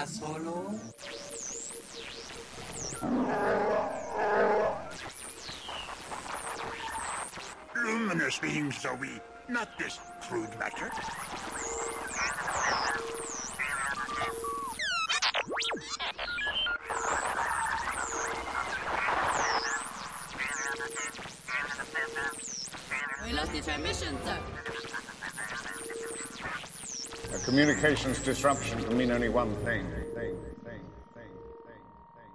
asshole. Luminous beings are we, not this crude matter. We lost the transmission, sir. Communications disruption can mean only one thing. thing, thing, thing, thing,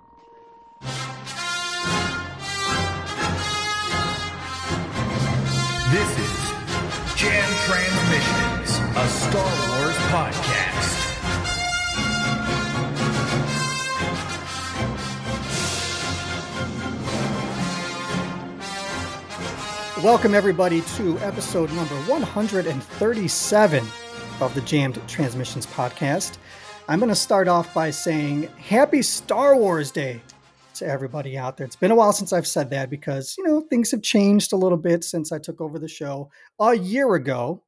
This is Jam Transmissions, a Star Wars podcast. Welcome, everybody, to episode number 137 of the Jammed Transmissions podcast. I'm going to start off by saying Happy Star Wars Day to everybody out there. It's been a while since I've said that because, you know, things have changed a little bit since I took over the show a year ago.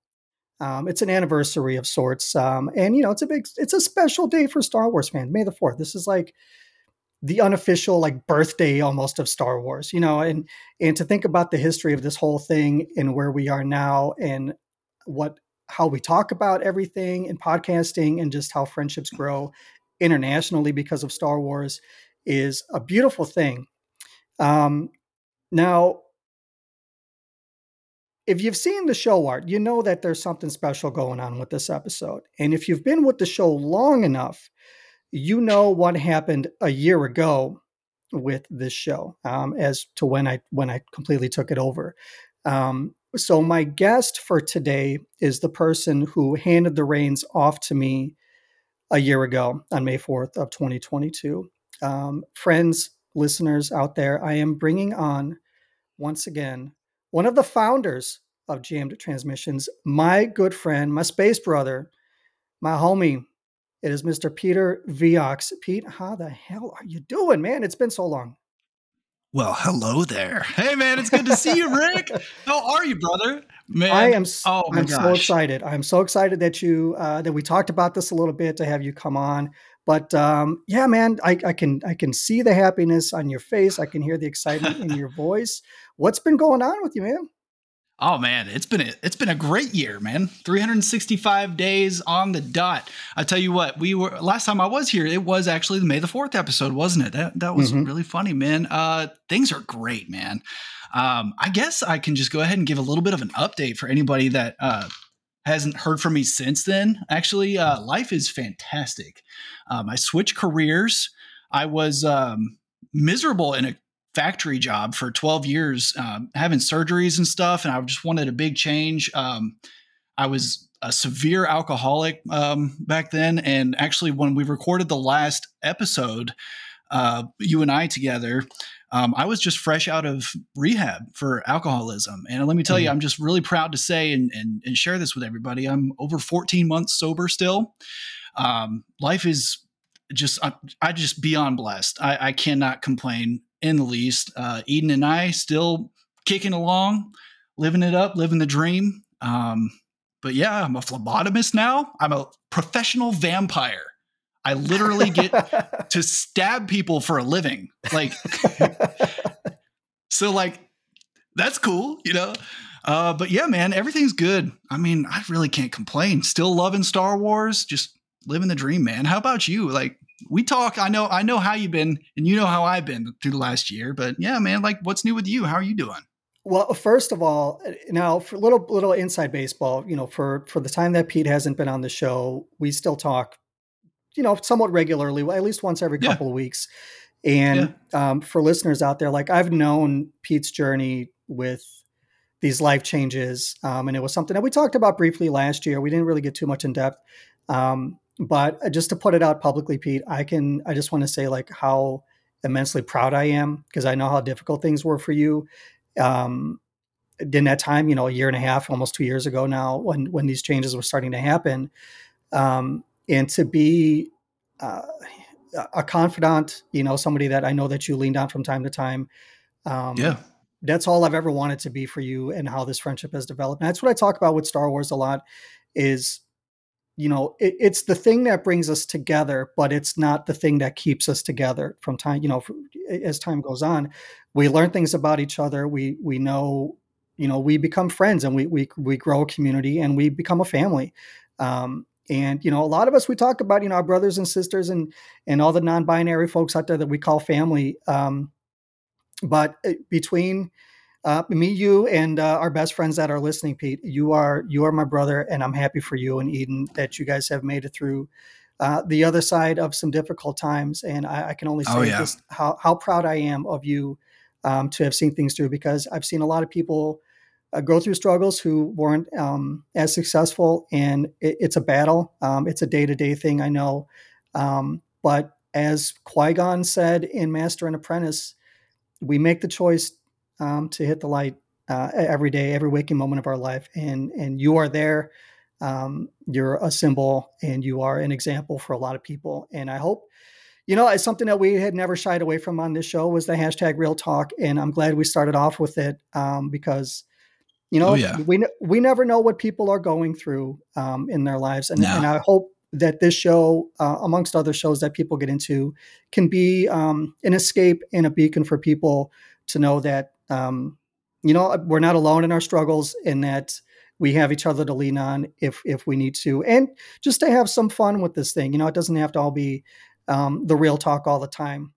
Um, it's an anniversary of sorts. Um, and, you know, it's a big, it's a special day for Star Wars fans. May the 4th. This is like, the unofficial like birthday almost of Star Wars, you know, and and to think about the history of this whole thing and where we are now and what how we talk about everything in podcasting and just how friendships grow internationally because of Star Wars is a beautiful thing. Um, now, if you've seen the show art, you know that there's something special going on with this episode. And if you've been with the show long enough, you know what happened a year ago with this show um, as to when I when I completely took it over. Um, so my guest for today is the person who handed the reins off to me a year ago on May 4th of 2022. Um, friends, listeners out there, I am bringing on once again one of the founders of Jammed Transmissions, my good friend, my space brother, my homie, it is Mr. Peter Viox. Pete, how the hell are you doing, man? It's been so long. Well, hello there. Hey, man, it's good to see you, Rick. How are you, brother? Man, I am. Oh my I'm gosh. so excited. I'm so excited that you uh, that we talked about this a little bit to have you come on. But um, yeah, man, I, I can I can see the happiness on your face. I can hear the excitement in your voice. What's been going on with you, man? Oh man, it's been a, it's been a great year, man. 365 days on the dot. I tell you what, we were last time I was here, it was actually the May the 4th episode, wasn't it? That that was Mhm. really funny, man. Uh things are great, man. Um I guess I can just go ahead and give a little bit of an update for anybody that uh hasn't heard from me since then. Actually, uh life is fantastic. Um I switched careers. I was um miserable in a factory job for 12 years, um, having surgeries and stuff. And I just wanted a big change. Um, I was a severe alcoholic um, back then. And actually, when we recorded the last episode, uh, you and I together, um, I was just fresh out of rehab for alcoholism. And let me tell you, Mhm. I'm just really proud to say and, and, and share this with everybody. I'm over 14 months sober still. Um, life is just, I, I just beyond blessed. I, I cannot complain in the least. Uh, Eden and I still kicking along, living it up, living the dream. Um, but yeah, I'm a phlebotomist now. I'm a professional vampire. I literally get to stab people for a living. Like, so like, that's cool, you know? Uh, but yeah, man, everything's good. I mean, I really can't complain. Still loving Star Wars, just living the dream, man. How about you? Like, we talk. I know, I know how you've been, and you know how I've been through the last year. But yeah, man, like, what's new with you? How are you doing? Well, first of all, now for little little inside baseball, you know, for for the time that Pete hasn't been on the show, we still talk, you know, somewhat regularly, at least once every Yeah. couple of weeks. And um, for listeners out there, like I've known Pete's journey with these life changes, um, and it was something that we talked about briefly last year. We didn't really get too much in depth, um, but uh, just to put it out publicly, Pete, I can. I just want to say like how immensely proud I am because I know how difficult things were for you um, in that time, you know, a year and a half, almost two years ago now, when when these changes were starting to happen, um, and to be uh, a confidant, you know, somebody that I know that you leaned on from time to time. Um, Yeah. that's all I've ever wanted to be for you, and how this friendship has developed. And that's what I talk about with Star Wars a lot. Is you know, it, it's the thing that brings us together, but it's not the thing that keeps us together from time, you know, as time goes on. We learn things about each other. We, we know, you know, we become friends and we, we, we grow a community and we become a family. Um, and you know, a lot of us we talk about you know our brothers and sisters and and all the non-binary folks out there that we call family. Um, but uh, between uh, me, you, and uh, our best friends that are listening, Pete. You are you are my brother, and I'm happy for you and Eden that you guys have made it through uh, the other side of some difficult times. And I, I can only oh, say oh, yeah. just how how proud I am of you um, to have seen things through because I've seen a lot of people uh, go through struggles who weren't um, as successful, and it, it's a battle. Um, it's a day to day thing, I know, um, but as Qui Gon said in Master and Apprentice, we make the choice um, to hit the light uh, every day, every waking moment of our life, and and you are there. Um, you're a symbol, and you are an example for a lot of people. And I hope, you know, it's something that we had never shied away from on this show was the hashtag Real Talk, and I'm glad we started off with it um, because. You know, oh, yeah. we we never know what people are going through um, in their lives, and, no. and I hope that this show, uh, amongst other shows that people get into, can be um, an escape and a beacon for people to know that um, you know we're not alone in our struggles and that we have each other to lean on if if we need to and just to have some fun with this thing you know it doesn't have to all be um, the real talk all the time.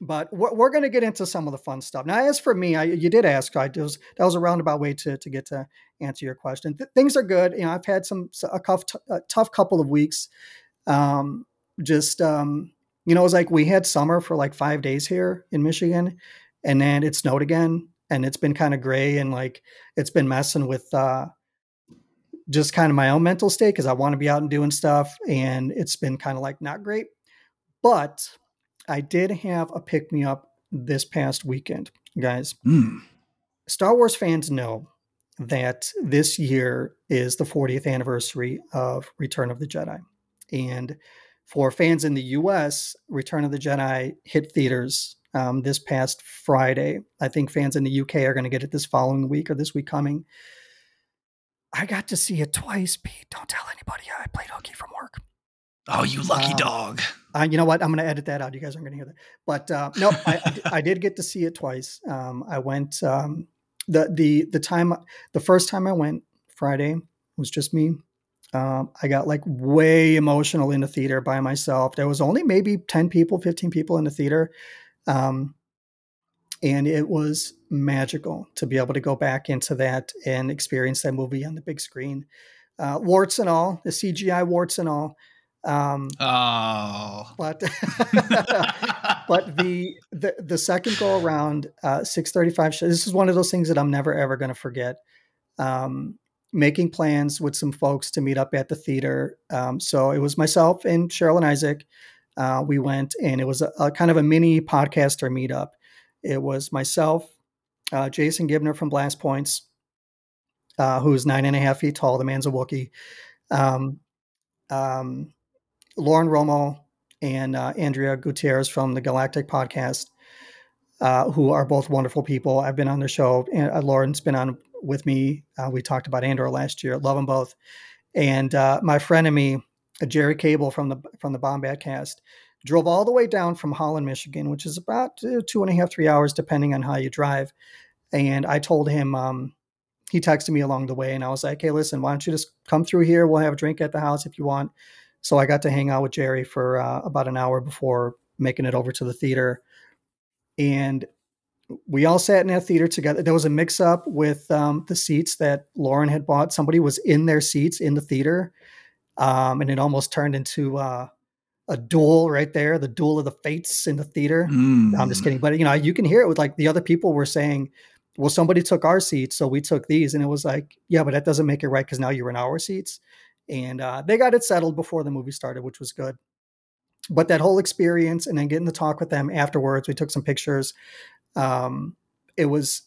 But we're, we're going to get into some of the fun stuff. Now as for me I, you did ask I was, that was a roundabout way to, to get to answer your question. Th- things are good you know i've had some a tough, a tough couple of weeks. Um, just um, you know it was like we had summer for like five days here in michigan and then it snowed again and it's been kind of gray and like it's been messing with uh just kind of my own mental state because I want to be out and doing stuff and it's been kind of like not great. But I did have a pick me up this past weekend, guys. Mm. Star Wars fans know that this year is the 40th anniversary of Return of the Jedi. And for fans in the US, Return of the Jedi hit theaters um, this past Friday. I think fans in the UK are going to get it this following week or this week coming. I got to see it twice, Pete. Don't tell anybody. I played hooky from work. Oh, you lucky um, dog. Uh, you know what? I'm going to edit that out. You guys aren't going to hear that. But uh, no, I, I, did get to see it twice. Um, I went um, the the the time the first time I went Friday was just me. Um, I got like way emotional in the theater by myself. There was only maybe 10 people, 15 people in the theater. Um, and it was magical to be able to go back into that and experience that movie on the big screen. Uh, warts and all, the CGI warts and all. Um, oh, but but the, the the second go around, uh, six thirty five. This is one of those things that I'm never ever going to forget. Um, making plans with some folks to meet up at the theater. Um, so it was myself and Cheryl and Isaac uh, we went and it was a, a, kind of a mini podcaster meetup. It was myself, uh, Jason Gibner from Blast Points, uh, who's nine and a half feet tall. The man's a Wookie. Um, um, Lauren Romo and uh, Andrea Gutierrez from the Galactic Podcast, uh, who are both wonderful people. I've been on their show. And, uh, Lauren's been on with me. we talked about Andor last year. Love them both. And my friend and me, Jerry Cable from the from the Bombat cast drove all the way down from Holland, Michigan, which is about two and a half, three hours, depending on how you drive. And I told him, um, he texted me along the way, and I was like, "Hey, listen, why don't you just come through here? We'll have a drink at the house if you want." So I got to hang out with Jerry for uh, about an hour before making it over to the theater, and we all sat in that theater together. There was a mix up with um, the seats that Lauren had bought. Somebody was in their seats in the theater um, and it almost turned into uh, a duel right there, the duel of the fates in the theater. Mm. No, I'm just kidding, but you know, you can hear it with like the other people were saying, "Well, somebody took our seats, so we took these," and it was like, "Yeah, but that doesn't make it right because now you're in our seats." And uh, they got it settled before the movie started, which was good. But that whole experience, and then getting to talk with them afterwards, we took some pictures. Um, it was,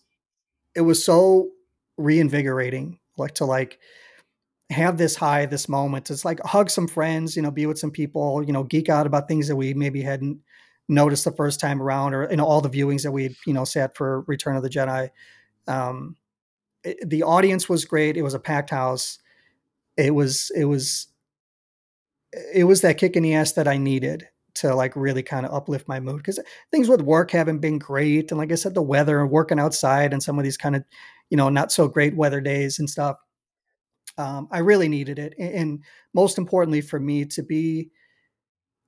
it was so reinvigorating, like to like have this high, this moment. It's like hug some friends, you know, be with some people, you know, geek out about things that we maybe hadn't noticed the first time around, or you know, all the viewings that we you know sat for Return of the Jedi. Um, it, the audience was great. It was a packed house. It was it was it was that kick in the ass that I needed to like really kind of uplift my mood because things with work haven't been great. And like I said, the weather and working outside and some of these kind of, you know, not so great weather days and stuff. Um, I really needed it. And, most importantly for me to be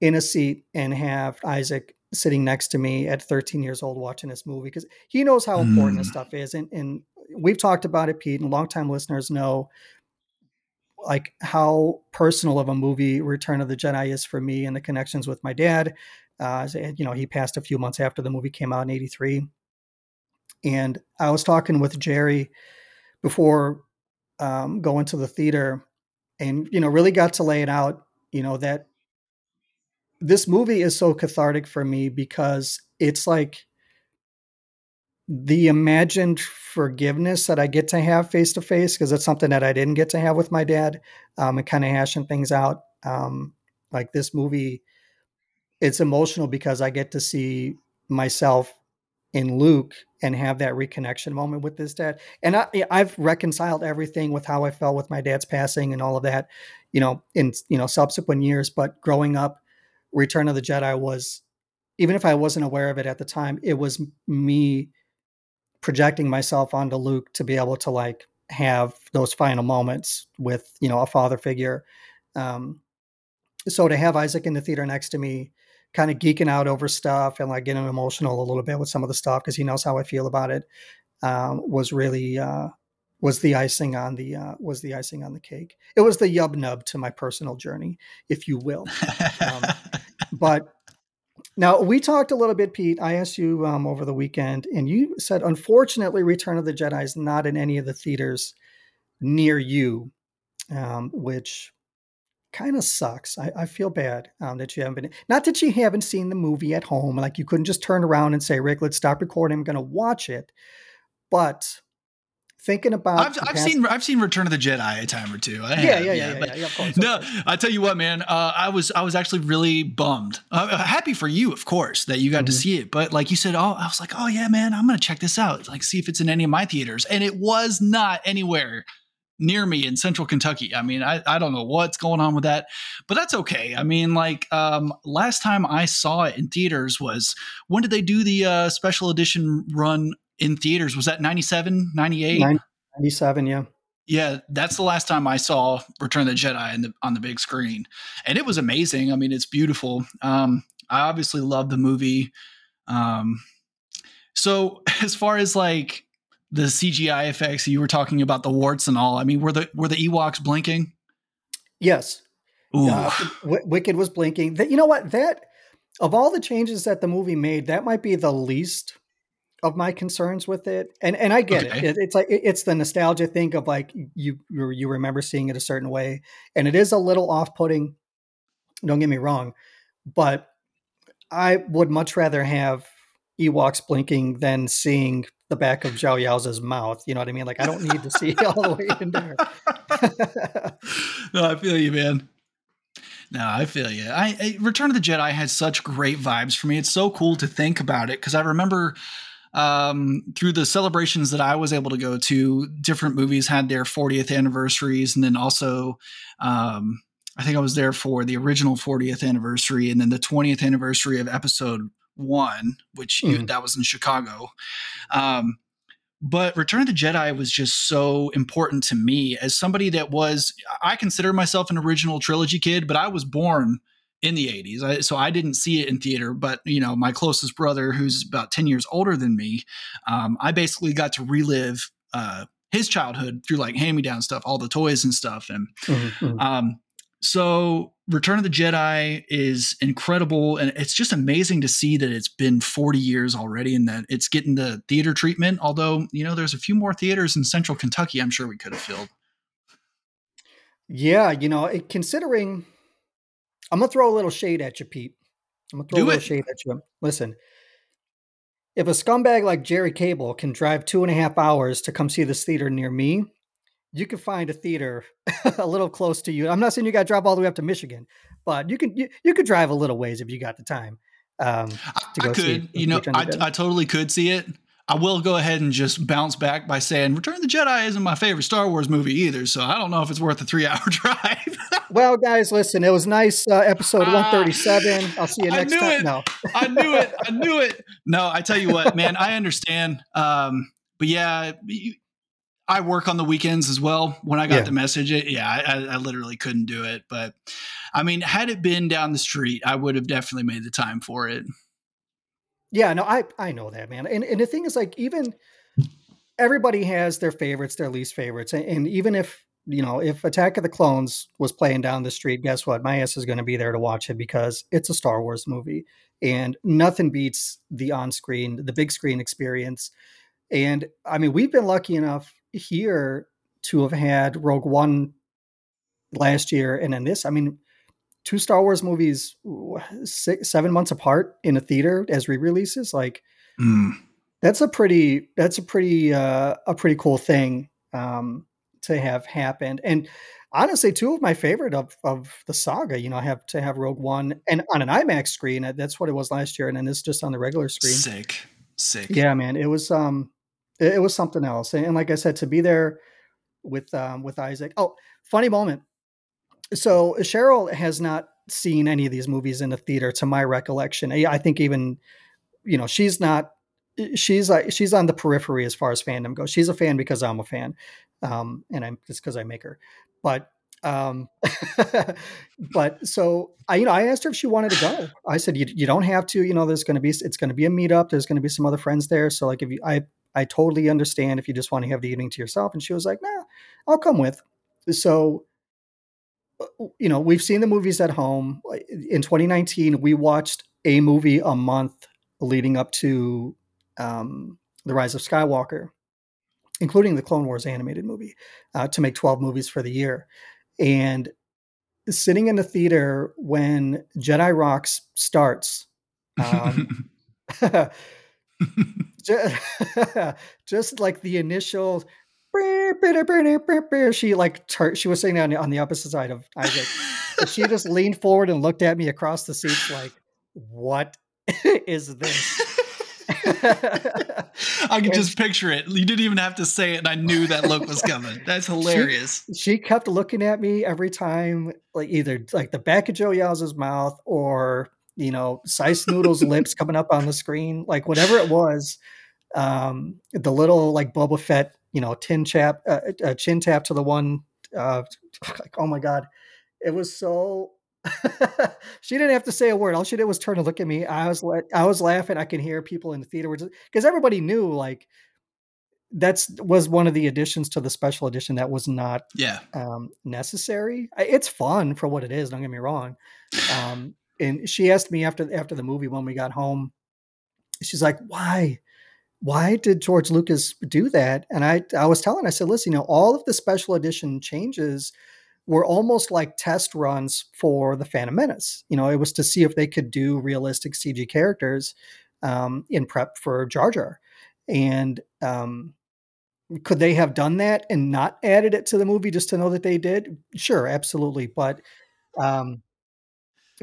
in a seat and have Isaac sitting next to me at 13 years old watching this movie because he knows how important mm. this stuff is. And, and we've talked about it, Pete, and longtime listeners know like how personal of a movie Return of the Jedi is for me and the connections with my dad. Uh, you know, he passed a few months after the movie came out in 83. And I was talking with Jerry before um, going to the theater and, you know, really got to lay it out, you know, that this movie is so cathartic for me because it's like the imagined forgiveness that I get to have face to face because it's something that I didn't get to have with my dad um, and kind of hashing things out. Um, like this movie, it's emotional because I get to see myself in Luke and have that reconnection moment with this dad. And I, I've reconciled everything with how I felt with my dad's passing and all of that, you know, in you know subsequent years. But growing up, Return of the Jedi was, even if I wasn't aware of it at the time, it was me projecting myself onto Luke to be able to like have those final moments with you know a father figure. Um, so to have Isaac in the theater next to me, kind of geeking out over stuff and like getting emotional a little bit with some of the stuff because he knows how I feel about it, um, was really uh, was the icing on the uh, was the icing on the cake. It was the yub nub to my personal journey, if you will. Um, but now we talked a little bit, Pete. I asked you um, over the weekend, and you said, unfortunately, Return of the Jedi is not in any of the theaters near you, um, which kind of sucks. I, I, feel bad um, that you haven't been. Not that you haven't seen the movie at home, like you couldn't just turn around and say, "Rick, let's stop recording. I'm going to watch it." But thinking about I've, I've seen I've seen Return of the Jedi a time or two. I yeah, have, yeah, yeah, yeah, yeah, yeah, of course. No, I tell you what, man, uh, I was I was actually really bummed. Uh, uh happy for you, of course, that you got mm-hmm. to see it. But like you said, oh, I was like, oh yeah, man, I'm gonna check this out. Like, see if it's in any of my theaters, and it was not anywhere near me in central Kentucky. I mean, I, I don't know what's going on with that, but that's okay. I mean, like um, last time I saw it in theaters was when did they do the uh, special edition run in theaters. Was that 97, 98? 97, yeah. Yeah, that's the last time I saw Return of the Jedi the, on the big screen. And it was amazing. I mean, it's beautiful. Um, I obviously love the movie. Um, so as far as like the CGI effects, you were talking about the warts and all. I mean, were the were the Ewoks blinking? Yes. Uh, w- Wicket was blinking. That you know what that of all the changes that the movie made, that might be the least of my concerns with it and and i get okay. it. it. it's like it's the nostalgia thing of like you you remember seeing it a certain way and it is a little off-putting don't get me wrong but i would much rather have ewoks blinking than seeing the back of Joh Yowza's mouth. You know what I mean? Like I don't need to see all the way in there. no, I feel you, man. No, I feel you. I, I, Return of the Jedi had such great vibes for me. It's so cool to think about it because I remember um, through the celebrations that I was able to go to, different movies had their 40th anniversaries, and then also, um, I think I was there for the original 40th anniversary, and then the 20th anniversary of Episode One, which mm. you, that was in Chicago. Um, but Return of the Jedi was just so important to me as somebody that was. I consider myself an original trilogy kid, but I was born in the 80s. I, so I didn't see it in theater, but you know, my closest brother, who's about 10 years older than me, um, I basically got to relive uh, his childhood through like hand me down stuff, all the toys and stuff. And mm-hmm, mm-hmm. um, so Return of the Jedi is incredible. And it's just amazing to see that it's been 40 years already and that it's getting the theater treatment. Although, you know, there's a few more theaters in central Kentucky I'm sure we could have filled. Yeah, you know, considering I'm gonna throw a little shade at you, Pete. I'm gonna throw Do a little it. shade at you. Listen, if a scumbag like Jerry Cable can drive two and a half hours to come see this theater near me, you can find a theater a little close to you. I'm not saying you got to drive all the way up to Michigan, but you can you, you could drive a little ways if you got the time. Um, I could, you know, I, I totally could see it. I will go ahead and just bounce back by saying Return of the Jedi isn't my favorite Star Wars movie either, so I don't know if it's worth a three hour drive. Well, guys, listen. It was nice. Uh, episode one thirty-seven. I'll see you I next time. it. No, I knew it. I knew it. No, I tell you what, man, I understand. Um, but yeah, you- I work on the weekends as well. When I got Yeah. the message, it, yeah, I, I- literally couldn't do it. But I mean, had it been down the street, I would have definitely made the time for it. yeah, no, I I know that, man. And and the thing is, like, even everybody has their favorites, their least favorites, and, and even if you know if Attack of the Clones was playing down the street, guess what? My ass is going to be there to watch it because it's a Star Wars movie, and nothing beats the on-screen, the big screen experience. And I mean, we've been lucky enough here to have had Rogue One last year, and then this. I mean, two Star Wars movies, six, seven months apart in a theater as re-releases. Like Mm. that's a pretty, that's a pretty, uh, a pretty cool thing um, to have happened. And honestly, two of my favorite of of the saga, you know, I have to have Rogue One and on an IMAX screen. That's what it was last year, and then it's just on the regular screen. Sick, sick. Yeah, man, it was um, it, it was something else. And, like I said, to be there with um with Isaac. Oh, funny moment. So Cheryl has not seen any of these movies in the theater, to my recollection. I I think even, you know, she's not. She's like she's on the periphery as far as fandom goes. She's a fan because I'm a fan, um, and I'm just because I make her. But um, but so I, you know, I asked her if she wanted to go. I said, you, you don't have to, you know, there's going to be, it's going to be a meetup. There's going to be some other friends there. So like, if you, I, I totally understand if you just want to have the evening to yourself. And she was like, nah, I'll come with. So, uh, you know, we've seen the movies at home. In 2019, we watched a movie a month leading up to um, The Rise of Skywalker, including the Clone Wars animated movie, uh, to make 12 movies for the year. And sitting in the theater when Jedi Rocks starts, um, ju- just like the initial she like tur- she was sitting on the, on the opposite side of Isaac. She just leaned forward and looked at me across the seats like, "What is this?" I could just picture it. You didn't even have to say it, and I knew that look was coming. That's hilarious. she kept looking at me every time, like either like the back of Joh Yowza's mouth or you know, Sy Snootles' lips coming up on the screen, like whatever it was. Um, the little like Boba Fett, you know, tin chap, uh, uh, chin tap to the one. Uh, like, oh my god, it was so. she didn't have to say a word. All she did was turn and look at me. I was like, I was laughing. I can hear people in the theater because everybody knew like that's was one of the additions to the special edition that was not Yeah. um, necessary. It's fun for what it is. Don't get me wrong. Um, and she asked me after after the movie when we got home. She's like, "Why? Why did George Lucas do that?" And I I was telling, I said, "Listen, you know, all of the special edition changes." Were almost like test runs for the Phantom Menace. You know, it was to see if they could do realistic CG characters um, in prep for Jar Jar, and um, could they have done that and not added it to the movie just to know that they did? Sure, absolutely. But, um,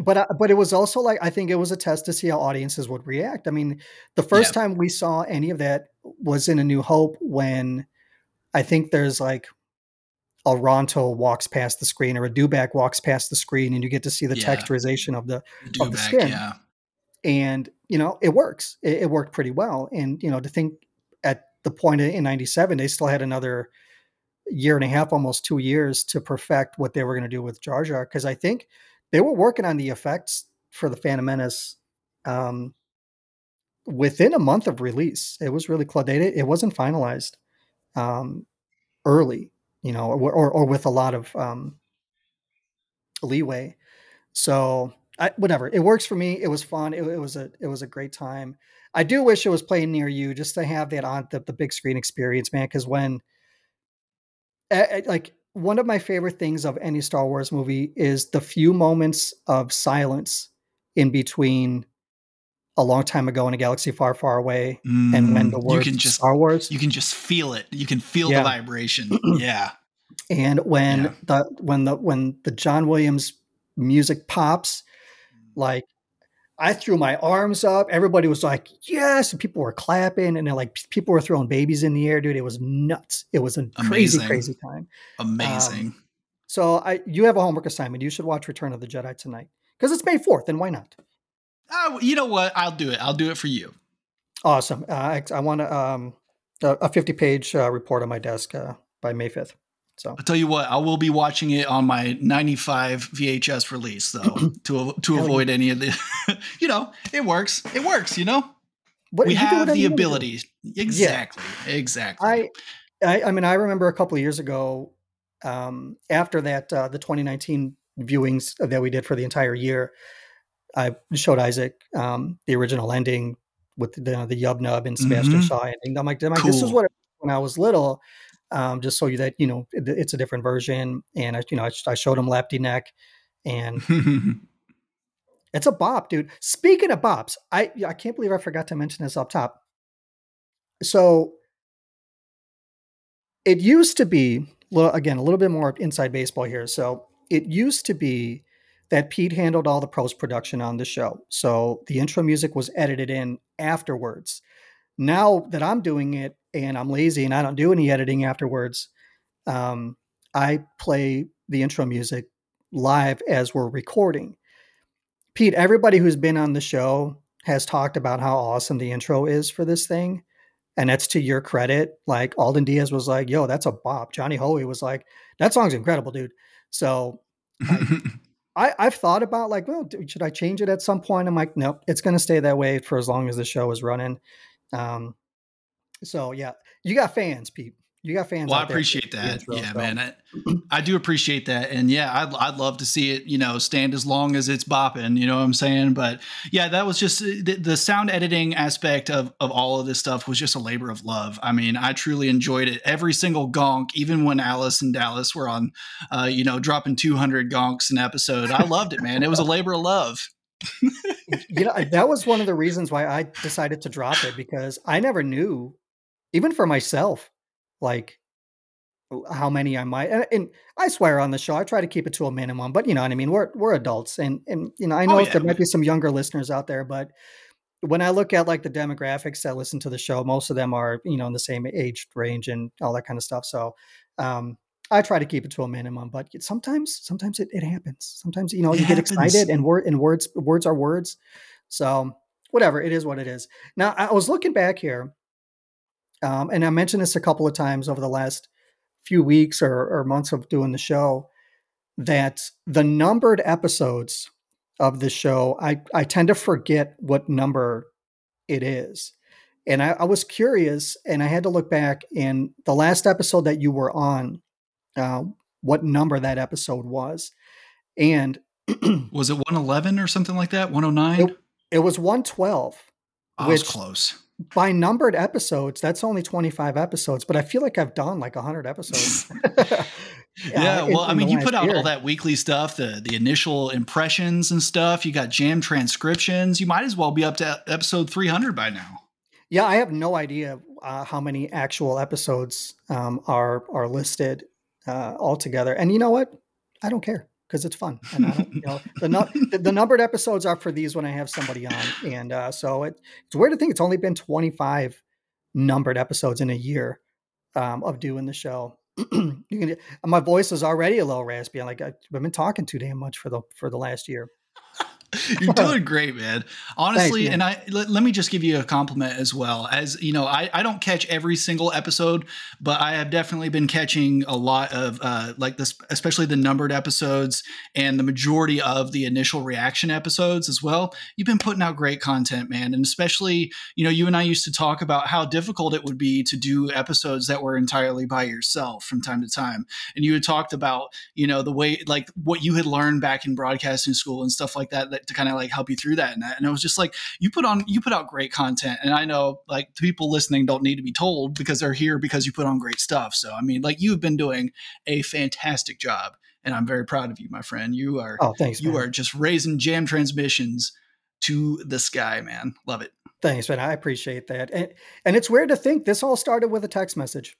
but uh, but it was also like I think it was a test to see how audiences would react. I mean, the first time we saw any of that was in A New Hope when I think there's like a Ronto walks past the screen or a Dewback walks past the screen, and you get to see the Yeah. texturization of the Do Of the skin. yeah. and you know it works it, it worked pretty well and you know to think at the point in 97 they still had another year and a half almost two years to perfect what they were going to do with jar jar because i think they were working on the effects for the phantom menace um, within a month of release. It was really close it wasn't finalized um, early you know or, or, or with a lot of um, leeway. So I, whatever. It works for me. It was fun. It, it was a it was a great time. I do wish it was playing near you just to have that on the, the big screen experience man because when like one of my favorite things of any star wars movie is the few moments of silence in between a long time ago in a galaxy far far away and when the Mm, you can just star wars you can just feel it. You can feel Yeah. the vibration. yeah. and when Yeah. the when the when the John Williams music pops, like I threw my arms up. Everybody was like, "Yes!" And people were clapping, and like people were throwing babies in the air, dude. It was nuts. It was a crazy, Amazing. crazy time. Amazing. So I, you have a homework assignment. You should watch Return of the Jedi tonight because it's May fourth, and why not? Uh, you know what? I'll do it. I'll do it for you. Awesome. Uh, I, I want um, a, a fifty-page uh, report on my desk uh, by May fifth. So I'll tell you what, I will be watching it on my 95 VHS release though, to to avoid any of the you know, it works. It works, you know? what, we you have the ability. Exactly. Exactly. I, I, I mean, I remember a couple of years ago, um, after that, uh, the 2019 viewings that we did for the entire year, I showed Isaac um, the original ending with the the Yub Nub and Sebastian Mhm. Shaw ending. I'm like, I'm like, this is what it was when I was little. Um, just so you that you know it- it's a different version, and I, you know, I, I showed him Lapti Nek, and it's a bop, dude. Speaking of bops, I I can't believe I forgot to mention this up top. So it used to be again a little bit more inside baseball here. So it used to be that Pete handled all the post production on the show. So the intro music was edited in afterwards. Now that I'm doing it and I'm lazy and I don't do any editing afterwards, um, I play the intro music live as we're recording. Pete, everybody who's been on the show has talked about how awesome the intro is for this thing. And that's to your credit. Like Alden Diaz was like, yo, that's a bop. Johnny Hoey was like, that song's incredible, dude. So I, I've thought about like, well, should I change it at some point? I'm like, nope, it's going to stay that way for as long as the show is running. Um, so yeah, you got fans, Pete. You got fans. well, I appreciate that. intro, yeah, so- man. I, I do appreciate that. And yeah, I'd, I'd love to see it, you know, stand as long as it's bopping, you know what I'm saying? But yeah, that was just the, the sound editing aspect of, of all of this stuff was just a labor of love. I mean, I truly enjoyed it. Every single gonk, even when Alice and Dallas were on, uh, you know, dropping 200 gonks an episode, I loved it, man. It was a labor of love. You know, that was one of the reasons why I decided to drop it because I never knew, even for myself, like how many I might. And, and I swear on the show, I try to keep it to a minimum. But you know what I mean. We're we're adults, and and you know I know Oh, yeah. there might be some younger listeners out there, but when I look at like the demographics that listen to the show, most of them are you know in the same age range and all that kind of stuff. So. um I try to keep it to a minimum, but sometimes, sometimes it, it happens. Sometimes, you know, It you get excited and word and words, words are words. So whatever, it is what it is. Now I was looking back here, um, and I mentioned this a couple of times over the last few weeks or, or months of doing the show, that the numbered episodes of the show, I, I tend to forget what number it is. And I, I was curious and I had to look back in the last episode that you were on, uh, what number that episode was. And Was it 111 or something like that? 109? Nope. it was 112. I was close. by numbered episodes, that's only 25 episodes, but I feel like I've done like 100 episodes. Yeah, well, I in mean, you put out year. all that weekly stuff, the the initial impressions and stuff. You got jam transcriptions. You might as well be up to episode 300 by now. Yeah, I have no idea uh, how many actual episodes um, are are listed uh, altogether. And you know what? I don't care because it's fun. And I don't, you know, the, nu- the the numbered episodes are for these when I have somebody on, and uh, so it, it's weird to think it's only been 25 numbered episodes in a year um, of doing the show. you can, my voice is already a little raspy. I'm like I've been talking too damn much for the for the last year. You're doing great, man. Honestly, man. and I let, let me just give you a compliment as well. As you know, I, I don't catch every single episode, but I have definitely been catching a lot of uh, like this, especially the numbered episodes and the majority of the initial reaction episodes as well. You've been putting out great content, man, and especially you know you and I used to talk about how difficult it would be to do episodes that were entirely by yourself from time to time, and you had talked about you know the way like what you had learned back in broadcasting school and stuff like that, that to kind of like help you through that and that and it was just like you put on you put out great content and i know like the people listening don't need to be told because they're here because you put on great stuff so i mean like you've been doing a fantastic job and i'm very proud of you my friend you are Oh, thanks. you man. are just raising jam transmissions to the sky man love it Thanks, man. I appreciate that. And and it's weird to think this all started with a text message.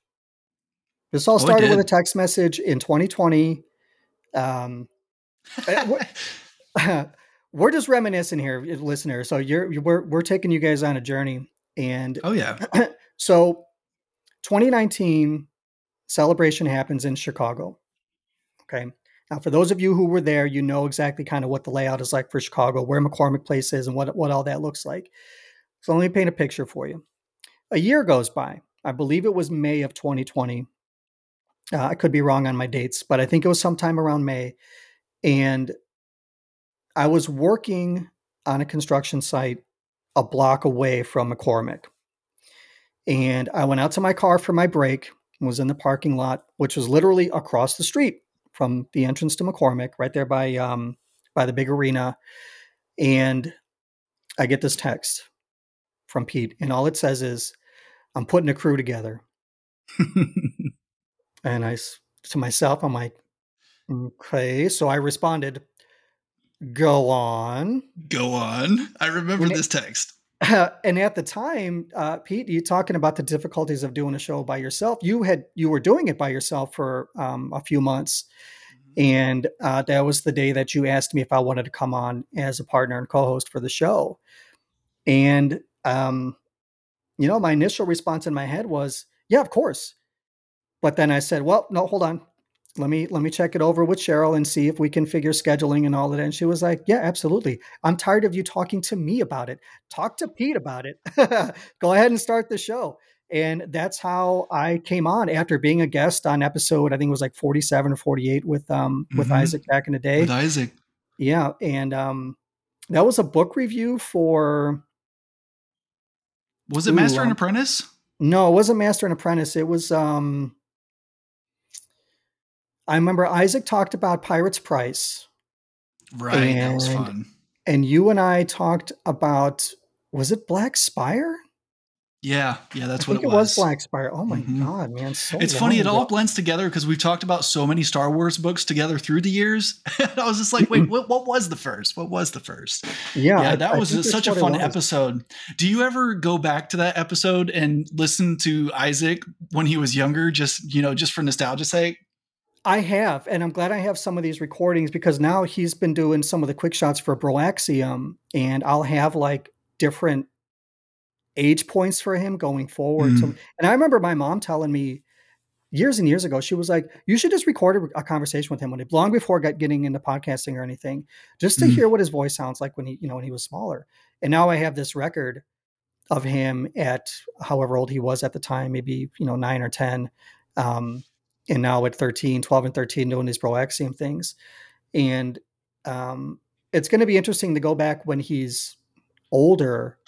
This all Oh, started with a text message in 2020. Um, we're, just reminiscing here, listener. So you're you- we're we're taking you guys on a journey, and oh yeah so 2019 celebration happens in Chicago. Okay. Now, for those of you who were there, you know exactly kind of what the layout is like for Chicago, where McCormick Place is, and what what all that looks like. So let me paint a picture for you. A year goes by. I believe it was May of 2020. Uh, I could be wrong on my dates, but I think it was sometime around May. And I was working on a construction site a block away from McCormick. And I went out to my car for my break, was in the parking lot, which was literally across the street from the entrance to McCormick, right there by um, by the big arena. And I get this text from Pete, and all it says is, "I'm putting a crew together." and I to myself, I'm like, "Okay." So I responded, "Go on." Go on. I remember it- this text. and at the time, uh, Pete, you talking about the difficulties of doing a show by yourself. You had you were doing it by yourself for um, a few months, and uh, that was the day that you asked me if I wanted to come on as a partner and co-host for the show. And um, you know, my initial response in my head was, "Yeah, of course." But then I said, "Well, no, hold on. Let me let me check it over with Cheryl and see if we can figure scheduling and all of that." And she was like, "Yeah, absolutely. I'm tired of you talking to me about it. Talk to Pete about it. Go ahead and start the show." And that's how I came on after being a guest on episode I think it was like 47 or 48 with um with Mhm. Isaac back in the day. With Isaac. Yeah, and um that was a book review for Was it Ooh, Master and um, Apprentice? no, it wasn't Master and Apprentice. It was um I remember Isaac talked about Pirate's Price Right. that was and- fun. and you and I talked about was it Black Spire? Yeah. Yeah, that's I what think it was. Black Spire. Oh my Mhm. god, man. So It's funny, it all blends together because we've talked about so many Star Wars books together through the years. I was just like, wait, what, what was the first? What was the first? Yeah, yeah, that I was that's such a fun episode. Do you ever go back to that episode and listen to Isaac when he was younger, just you know, just for nostalgia's sake? I have, and I'm glad I have some of these recordings because now he's been doing some of the quick shots for Broaxium, and I'll have like different age points for him going forward. Mm. So, and I remember my mom telling me years and years ago, she was like, "You should just record a, a conversation with him when he long before got, getting into podcasting or anything, just to Mm. hear what his voice sounds like when he, you know, when he was smaller." And now I have this record of him at however old he was at the time, maybe you know nine or ten. Um, and now at 13 12 and 13 doing these proaxium things and um, it's going to be interesting to go back when he's older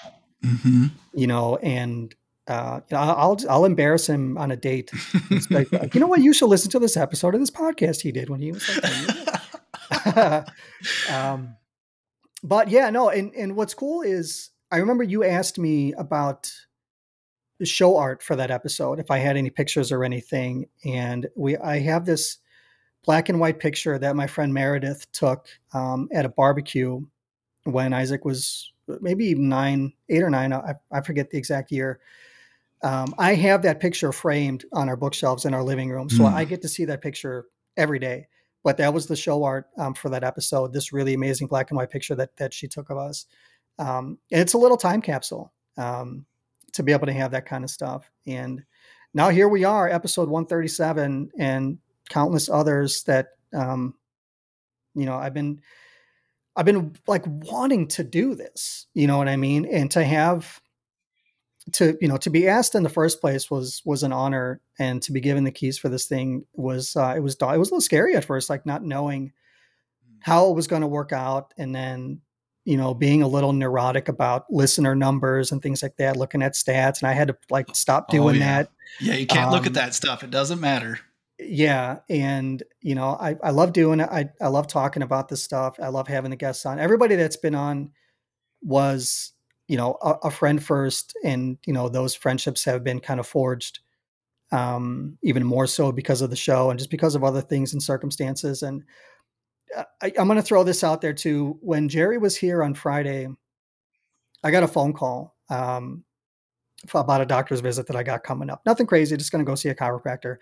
Mm-hmm. you know and uh, you know, I'll, I'll embarrass him on a date. Like, you know what? You should listen to this episode of this podcast he did when he was like, 10 years old." um, but yeah, no. And and what's cool is I remember you asked me about show art for that episode if I had any pictures or anything, and we I have this black and white picture that my friend Meredith took um, at a barbecue when Isaac was maybe nine, eight or nine. I, I forget the exact year. Um, I have that picture framed on our bookshelves in our living room, so Mm. I get to see that picture every day. But that was the show art um, for that episode. This really amazing black and white picture that that she took of us. Um, and it's a little time capsule um, to be able to have that kind of stuff. And now here we are, episode 137, and countless others that um, you know I've been I've been like wanting to do this. You know what I mean? And to have to you know to be asked in the first place was was an honor and to be given the keys for this thing was uh, it was it was a little scary at first like not knowing how it was going to work out and then you know being a little neurotic about listener numbers and things like that looking at stats and i had to like stop Oh, doing yeah. that yeah, you can't look Um, at that stuff. It doesn't matter. yeah and you know i, I love doing it I, I love talking about this stuff i love having the guests on everybody that's been on was you know a, a friend first and you know those friendships have been kind of forged um even more so because of the show and just because of other things and circumstances and I, i'm going to throw this out there too when jerry was here on friday i got a phone call um about a doctor's visit that i got coming up nothing crazy just going to go see a chiropractor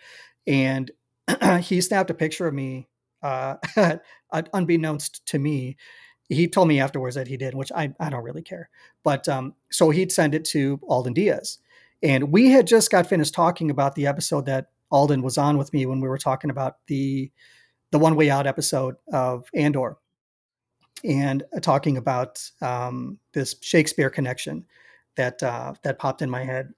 and he snapped a picture of me uh unbeknownst to me he told me afterwards that he did, which I, I don't really care. But um, so he'd send it to Alden Diaz. And we had just got finished talking about the episode that Alden was on with me when we were talking about the the One Way Out episode of Andor, and talking about um, this Shakespeare connection that uh, that popped in my head.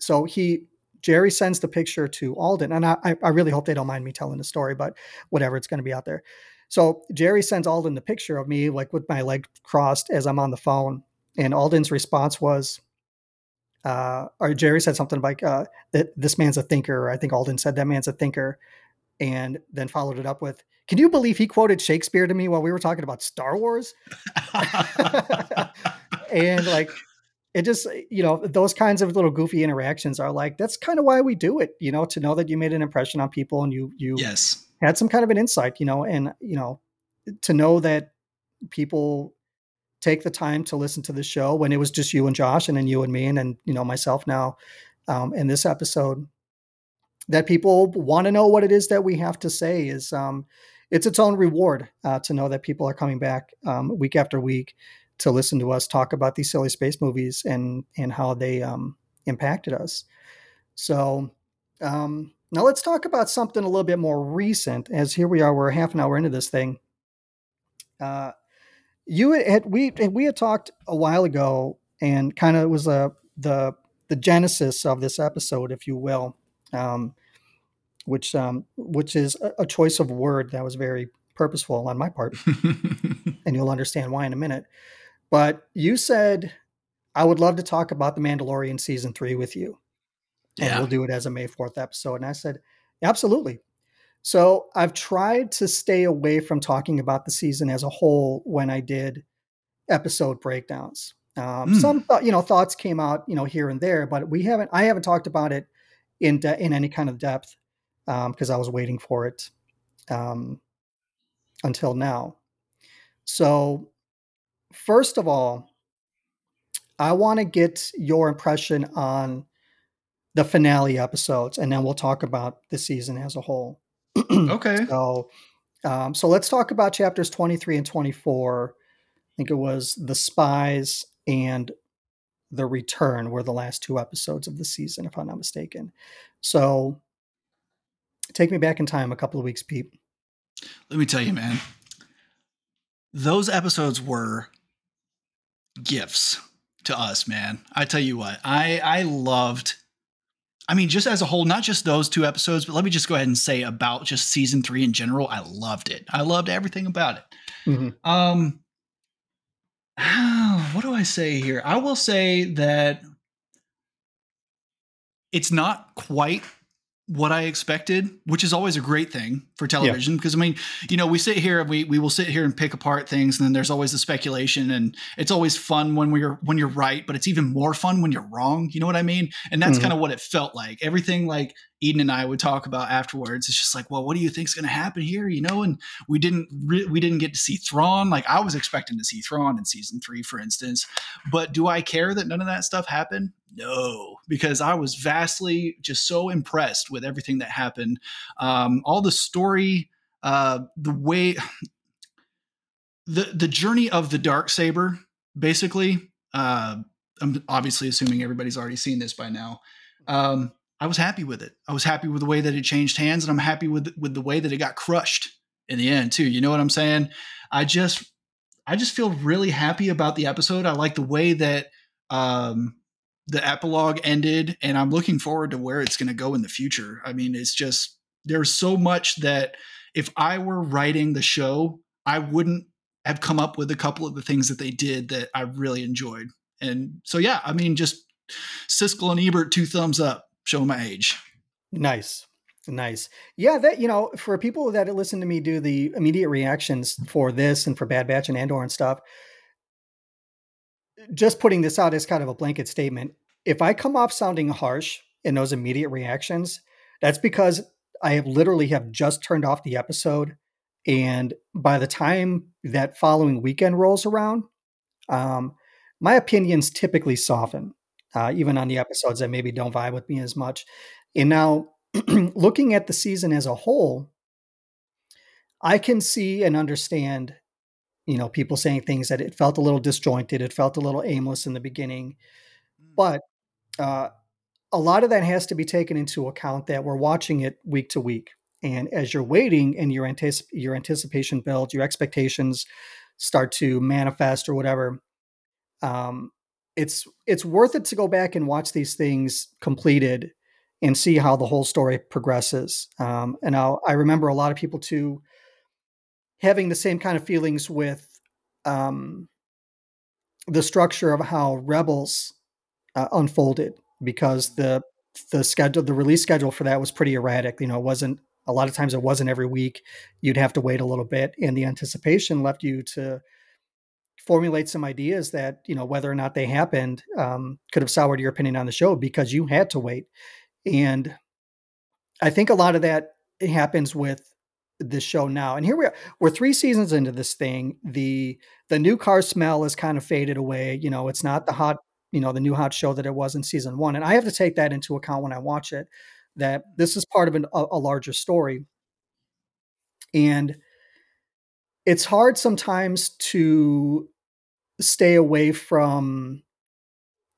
So he Jerry sends the picture to Alden, and I, I really hope they don't mind me telling the story, but whatever, it's going to be out there. So Jerry sends Alden the picture of me, like with my leg crossed as I'm on the phone, and Alden's response was, uh, or Jerry said something like, uh, "That this man's a thinker." I think Alden said that man's a thinker, and then followed it up with, "Can you believe he quoted Shakespeare to me while we were talking about Star Wars?" and like it just you know those kinds of little goofy interactions are like that's kind of why we do it you know to know that you made an impression on people and you you yes had some kind of an insight you know and you know to know that people take the time to listen to the show when it was just you and Josh and then you and me and then you know myself now um, in this episode that people want to know what it is that we have to say is um, it's its own reward uh, to know that people are coming back um, week after week to listen to us talk about these silly space movies and and how they um, impacted us. So um, now let's talk about something a little bit more recent. As here we are, we're half an hour into this thing. Uh, you had we we had talked a while ago, and kind of was a the the genesis of this episode, if you will, um, which um, which is a, a choice of word that was very purposeful on my part, and you'll understand why in a minute. But you said I would love to talk about the Mandalorian season three with you. And Yeah. we'll do it as a May 4th episode. And I said, absolutely. So I've tried to stay away from talking about the season as a whole when I did episode breakdowns. Um, Mm. Some thought, you know, thoughts came out, you know, here and there, but we haven't. I haven't talked about it in de- in any kind of depth because I was waiting for it um, until now. So first of all, I want to get your impression on the finale episodes, and then we'll talk about the season as a whole. okay So, um, so let's talk about chapters 23 and 24. I think it was The Spies and The Return were the last two episodes of the season, if I'm not mistaken. So, take me back in time a couple of weeks, Pete. let me tell you man those episodes were gifts to us man i tell you what i i loved i mean just as a whole not just those two episodes but let me just go ahead and say about just season three in general i loved it i loved everything about it Mhm. um what do i say here i will say that it's not quite what I expected, which is always a great thing for television. Because I mean, you know, we sit here and we we will sit here and pick apart things, and then there's always the speculation, and it's always fun when we're when you're right, but it's even more fun when you're wrong. You know what I mean? And that's Mhm. kind of what it felt like. Everything like Eden and I would talk about afterwards. It's just like, well, what do you think's going to happen here? You know, and we didn't re- we didn't get to see Thrawn. Like I was expecting to see Thrawn in season three, for instance. But do I care that none of that stuff happened? No, because I was vastly just so impressed with everything that happened. Um, all the story, uh, the way, the the journey of the dark saber, basically. Uh, I'm obviously assuming everybody's already seen this by now. Um, I was happy with it. I was happy with the way that it changed hands, and I'm happy with with the way that it got crushed in the end too. You know what I'm saying? I just I just feel really happy about the episode. I like the way that um, the epilogue ended, and I'm looking forward to where it's going to go in the future. I mean, it's just there's so much that if I were writing the show, I wouldn't have come up with a couple of the things that they did that I really enjoyed. And so, yeah, I mean, just Siskel and Ebert, two thumbs up, showing my age. Nice. Nice. Yeah, that you know, for people that listen to me do the immediate reactions for this and for Bad Batch and Andor and stuff, just putting this out as kind of a blanket statement. If I come off sounding harsh in those immediate reactions, that's because I have literally have just turned off the episode. And by the time that following weekend rolls around, um, my opinions typically soften, uh, even on the episodes that maybe don't vibe with me as much. And now, looking at the season as a whole, I can see and understand, you know, people saying things that it felt a little disjointed, it felt a little aimless in the beginning, but uh, a lot of that has to be taken into account that we're watching it week to week. And as you're waiting and your anticip- your anticipation builds, your expectations start to manifest or whatever, um, it's it's worth it to go back and watch these things completed and see how the whole story progresses. Um, and I'll, I remember a lot of people too having the same kind of feelings with um, the structure of how Rebels uh, unfolded because the the schedule the release schedule for that was pretty erratic. You know, it wasn't a lot of times it wasn't every week. You'd have to wait a little bit, and the anticipation left you to formulate some ideas that you know whether or not they happened um, could have soured your opinion on the show because you had to wait. And I think a lot of that happens with this show now. And here we are. We're three seasons into this thing. The the new car smell is kind of faded away. You know, it's not the hot, you know, the new hot show that it was in season one. And I have to take that into account when I watch it, that this is part of an, a, a larger story. And it's hard sometimes to stay away from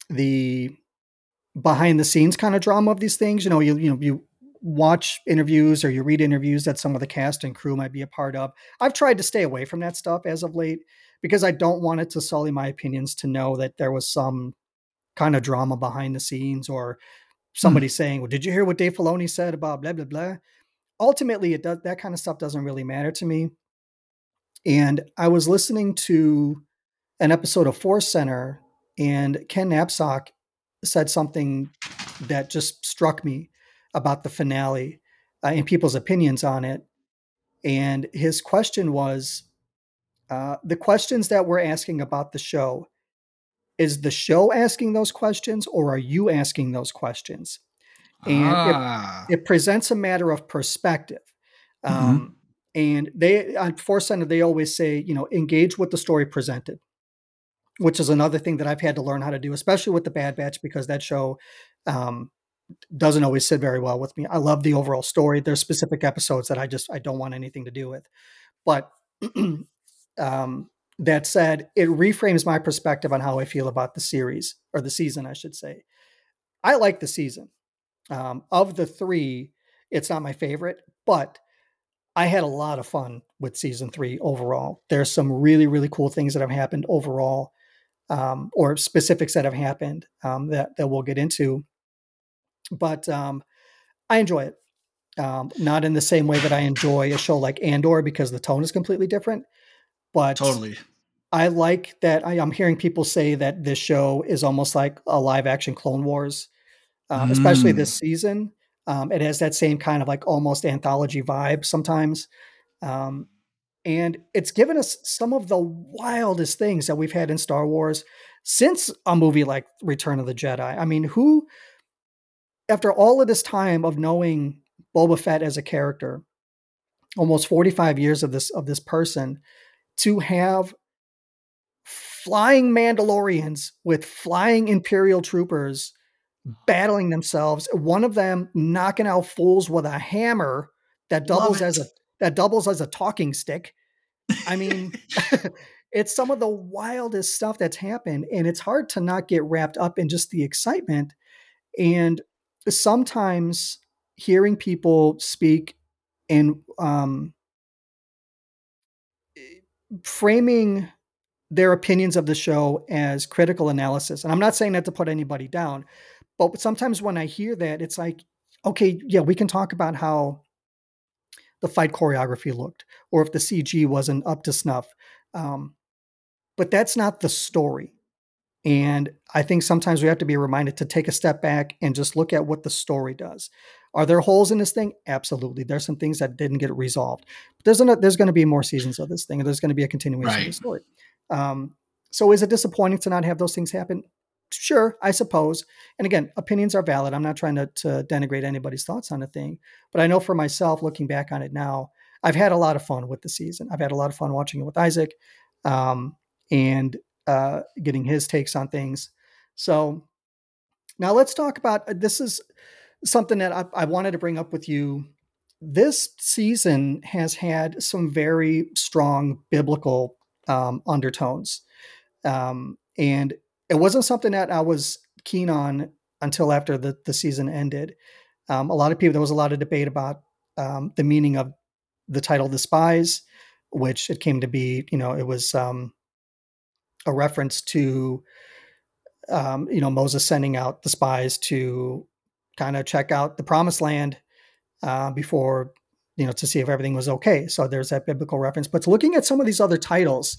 the behind the scenes kind of drama of these things. You know, you you know you watch interviews or you read interviews that some of the cast and crew might be a part of. I've tried to stay away from that stuff as of late because I don't want it to sully my opinions to know that there was some kind of drama behind the scenes or somebody mm. saying, "Well, did you hear what Dave Filoni said about blah blah blah?" Ultimately, it does that kind of stuff doesn't really matter to me. And I was listening to an episode of Force Center, and Ken Napzok said something that just struck me about the finale uh, and people's opinions on it. And his question was uh, the questions that we're asking about the show is the show asking those questions or are you asking those questions? And ah. it, it, presents a matter of perspective. Mm-hmm. And they on Force Center, they always say, you know, engage with the story presented, which is another thing that I've had to learn how to do, especially with the Bad Batch, because that show um, doesn't always sit very well with me. I love the overall story. There's specific episodes that I just I don't want anything to do with. But um, that said, it reframes my perspective on how I feel about the series or the season, I should say. I like the season. Um, of the three, it's not my favorite, but I had a lot of fun with season three overall. There's some really, really cool things that have happened overall, um, or specifics that have happened um, that that we'll get into but um, I enjoy it. Um, not in the same way that I enjoy a show like Andor because the tone is completely different. But totally, I like that. I, am hearing people say that this show is almost like a live action Clone Wars, um, mm. especially this mm. season. Um, it has that same kind of like almost anthology vibe sometimes. Um, and it's given us some of the wildest things that we've had in Star Wars since a movie like Return of the Jedi. I mean, who after all of this time of knowing Boba Fett as a character, almost 45 years of this of this person, to have flying Mandalorians with flying Imperial troopers battling themselves, one of them knocking out fools with a hammer that doubles as a that doubles as a talking stick. I mean, it's some of the wildest stuff that's happened, and it's hard to not get wrapped up in just the excitement. And sometimes hearing people speak and um, framing their opinions of the show as critical analysis. And I'm not saying that to put anybody down, but sometimes when I hear that, it's like, okay, yeah, we can talk about how the fight choreography looked or if the CG wasn't up to snuff. Um, but that's not the story. And I think sometimes we have to be reminded to take a step back and just look at what the story does. Are there holes in this thing? Absolutely. There's some things that didn't get resolved. But there's an, there's going to be more seasons of this thing, and there's going to be a continuation right. of the story. Um, so is it disappointing to not have those things happen? Sure, I suppose. And again, opinions are valid. I'm not trying to, to denigrate anybody's thoughts on a thing, but I know for myself, looking back on it now, I've had a lot of fun with the season. I've had a lot of fun watching it with Isaac. Um, and uh, getting his takes on things. So now let's talk about uh, this is something that I, I wanted to bring up with you. This season has had some very strong biblical um, undertones. Um, and it wasn't something that I was keen on until after the, the season ended. Um, a lot of people, there was a lot of debate about um, the meaning of the title "The Spies," which it came to be. You know, it was um, a reference to um, you know Moses sending out the spies to kind of check out the promised land uh, before you know to see if everything was okay. So there's that biblical reference. But looking at some of these other titles,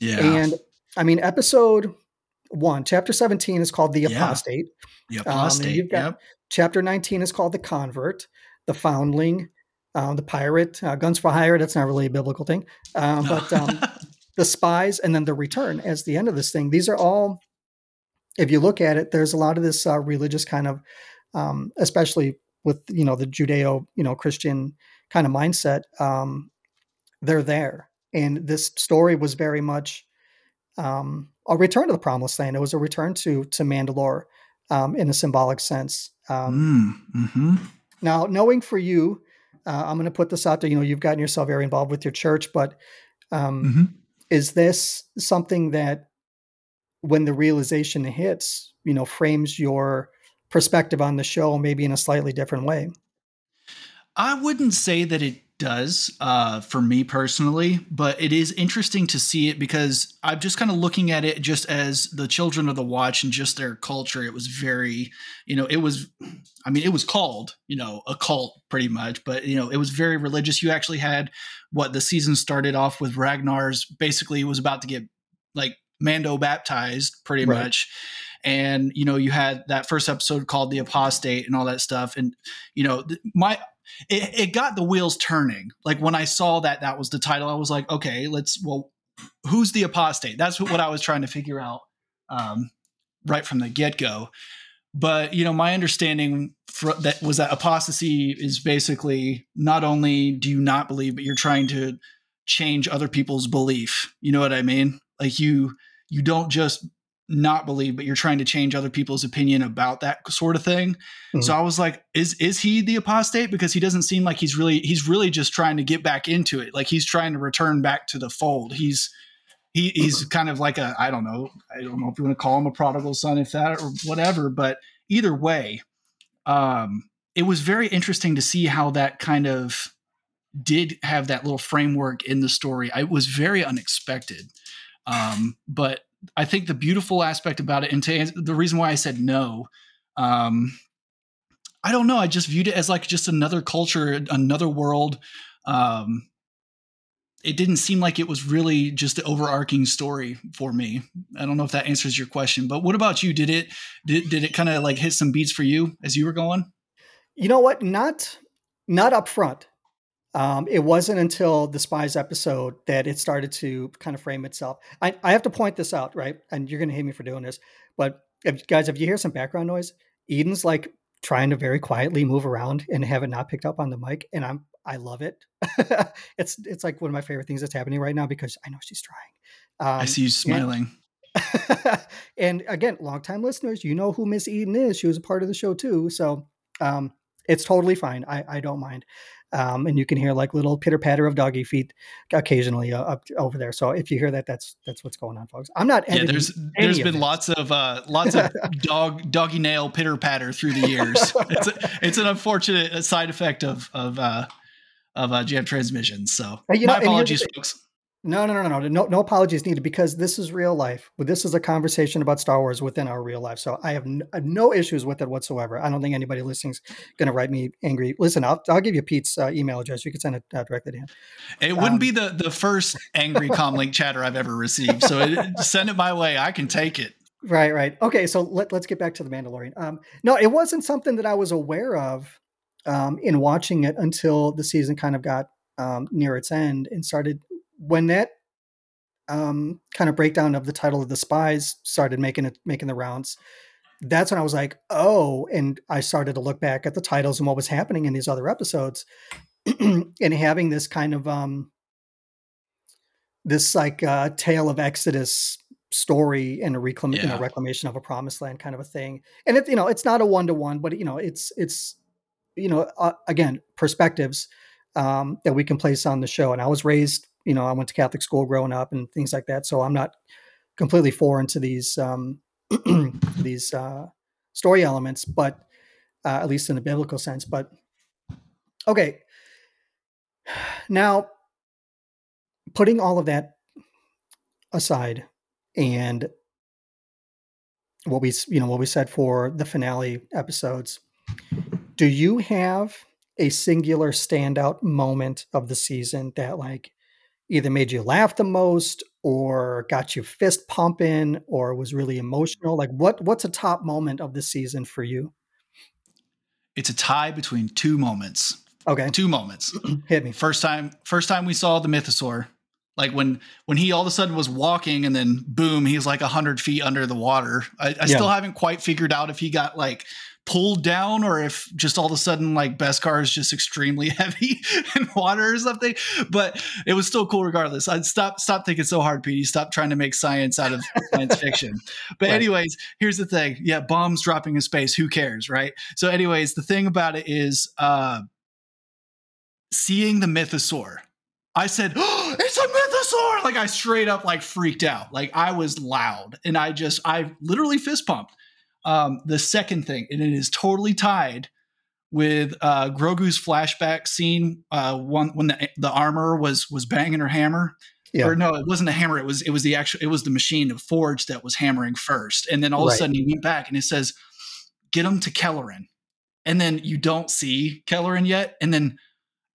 Yeah. and I mean, episode one, chapter 17 is called The Yeah. Apostate. the and apostate. you've got- yep. Chapter 19 is called The Convert, The Foundling, uh, The Pirate, uh, Guns for Hire. That's not really a biblical thing. Um, but um, The Spies, and then The Return as the end of this thing. These are all, if you look at it, there's a lot of this uh, religious kind of, um, especially with, you know, the Judeo, you know, Christian kind of mindset. Um, they're there. And this story was very much um, a return to the promised land. It was a return to to Mandalore um, in a symbolic sense. Um, Mm, hmm Now, knowing for you, uh, I'm going to put this out there. You know, you've gotten yourself very involved with your church, but um, hmm is this something that, when the realization hits, you know, frames your perspective on the show maybe in a slightly different way? I wouldn't say that it does uh, for me personally, but it is interesting to see it because I'm just kind of looking at it just as the children of the watch and just their culture. It was very, you know, it was, I mean, it was called, you know, a cult pretty much, but, you know, it was very religious. You actually had what the season started off with Ragnar's basically was about to get like Mando baptized pretty Right. much. And, you know, you had that first episode called The Apostate and all that stuff. And, you know, my, it, it got the wheels turning. Like when I saw that that was the title, I was like, okay, let's. Well, who's the apostate? That's what, I was trying to figure out um, right from the get go. But you know, my understanding fr- that was that apostasy is basically not only do you not believe, but you're trying to change other people's belief. You know what I mean? Like you you don't just not believe, but you're trying to change other people's opinion about that sort of thing. So I was like, is is he the apostate? Because he doesn't seem like he's really he's really just trying to get back into it. Like he's trying to return back to the fold. He's he he's kind of like a I don't know I don't know if you want to call him a prodigal son, if that or whatever. But either way, um, it was very interesting to see how that kind of did have that little framework in the story. It was very unexpected, um, but I think the beautiful aspect about it, and to the reason why I said no. Um, I don't know. I just viewed it as like just another culture, another world. Um, it didn't seem like it was really just the overarching story for me. I don't know if that answers your question, but what about you? Did it did, did it kind of like hit some beats for you as you were going? You know what? Not not up front. Um, it wasn't until the spies episode that it started to kind of frame itself. I, I have to point this out, right? And you're going to hate me for doing this, but if, guys, if you hear some background noise, Eden's like trying to very quietly move around and have it not picked up on the mic, and I'm I love it. it's it's like one of my favorite things that's happening right now because I know she's trying. Um, I see you smiling. and again, longtime listeners, you know who Miss Eden is. She was a part of the show too. So um, it's totally fine. I, I don't mind. Um, and you can hear like little pitter patter of doggy feet occasionally uh, up over there. So if you hear that, that's that's what's going on, folks. I'm not. yeah, there's there's been this. lots of uh, lots of dog doggy nail pitter patter through the years. it's a, it's an unfortunate side effect of of uh, of uh, jam transmissions. So you know, my and here's the apologies, folks. No, no, no, no, no, no, apologies needed because this is real life. This is a conversation about Star Wars within our real life. So I have n- uh, no issues with it whatsoever. I don't think anybody listening's going to write me angry. Listen, I'll, I'll give you Pete's uh, email address. You can send it uh, directly to him. It wouldn't Um, be the the first angry comlink chatter I've ever received. So it, send it my way. I can take it. Right, right. Okay, so let, let's get back to the Mandalorian. Um, no, it wasn't something that I was aware of um, in watching it until the season kind of got um, near its end and started when that um, kind of breakdown of the title of the spies started making it making the rounds. That's when I was like, oh, and I started to look back at the titles and what was happening in these other episodes, and having this kind of um, this like uh, tale of Exodus story and a reclam- you know, reclamation of a promised land kind of a thing. And it, you know, it's not a one to one, but you know, it's it's you know, uh, again, perspectives um, that we can place on the show. And I was raised, you know, I went to Catholic school growing up and things like that, so I'm not completely foreign to these um, these uh, story elements, but uh, at least in a biblical sense. But okay, now, putting all of that aside, and what we you know what we said for the finale episodes, do you have a singular standout moment of the season that like either made you laugh the most or got you fist pumping or was really emotional? Like what what's a top moment of the season for you? It's a tie between two moments. Okay. Two moments. Hit me. First time first time we saw the mythosaur. Like when when he all of a sudden was walking and then boom, he's like a hundred feet under the water. I, I Yeah. still haven't quite figured out if he got like pulled down or if just all of a sudden like Beskar is just extremely heavy in water or something. But it was still cool regardless. I'd stop stop thinking so hard, Petey. Stop trying to make science out of science fiction. But Right. anyways, here's the thing. Yeah, bombs dropping in space. Who cares, right? So, anyways, the thing about it is uh seeing the mythosaur. I said, oh, "It's a mythosaur!" Like I straight up like freaked out. Like I was loud, and I just I literally fist pumped. Um, the second thing, and it is totally tied with uh, Grogu's flashback scene. Uh, one when the the armor was was banging her hammer. Yeah. Or no, it wasn't a hammer. It was it was the actual it was the machine of forge that was hammering first, and then all of a sudden he went back and it says, "Get him to Kelleran," and then you don't see Kelleran yet, and then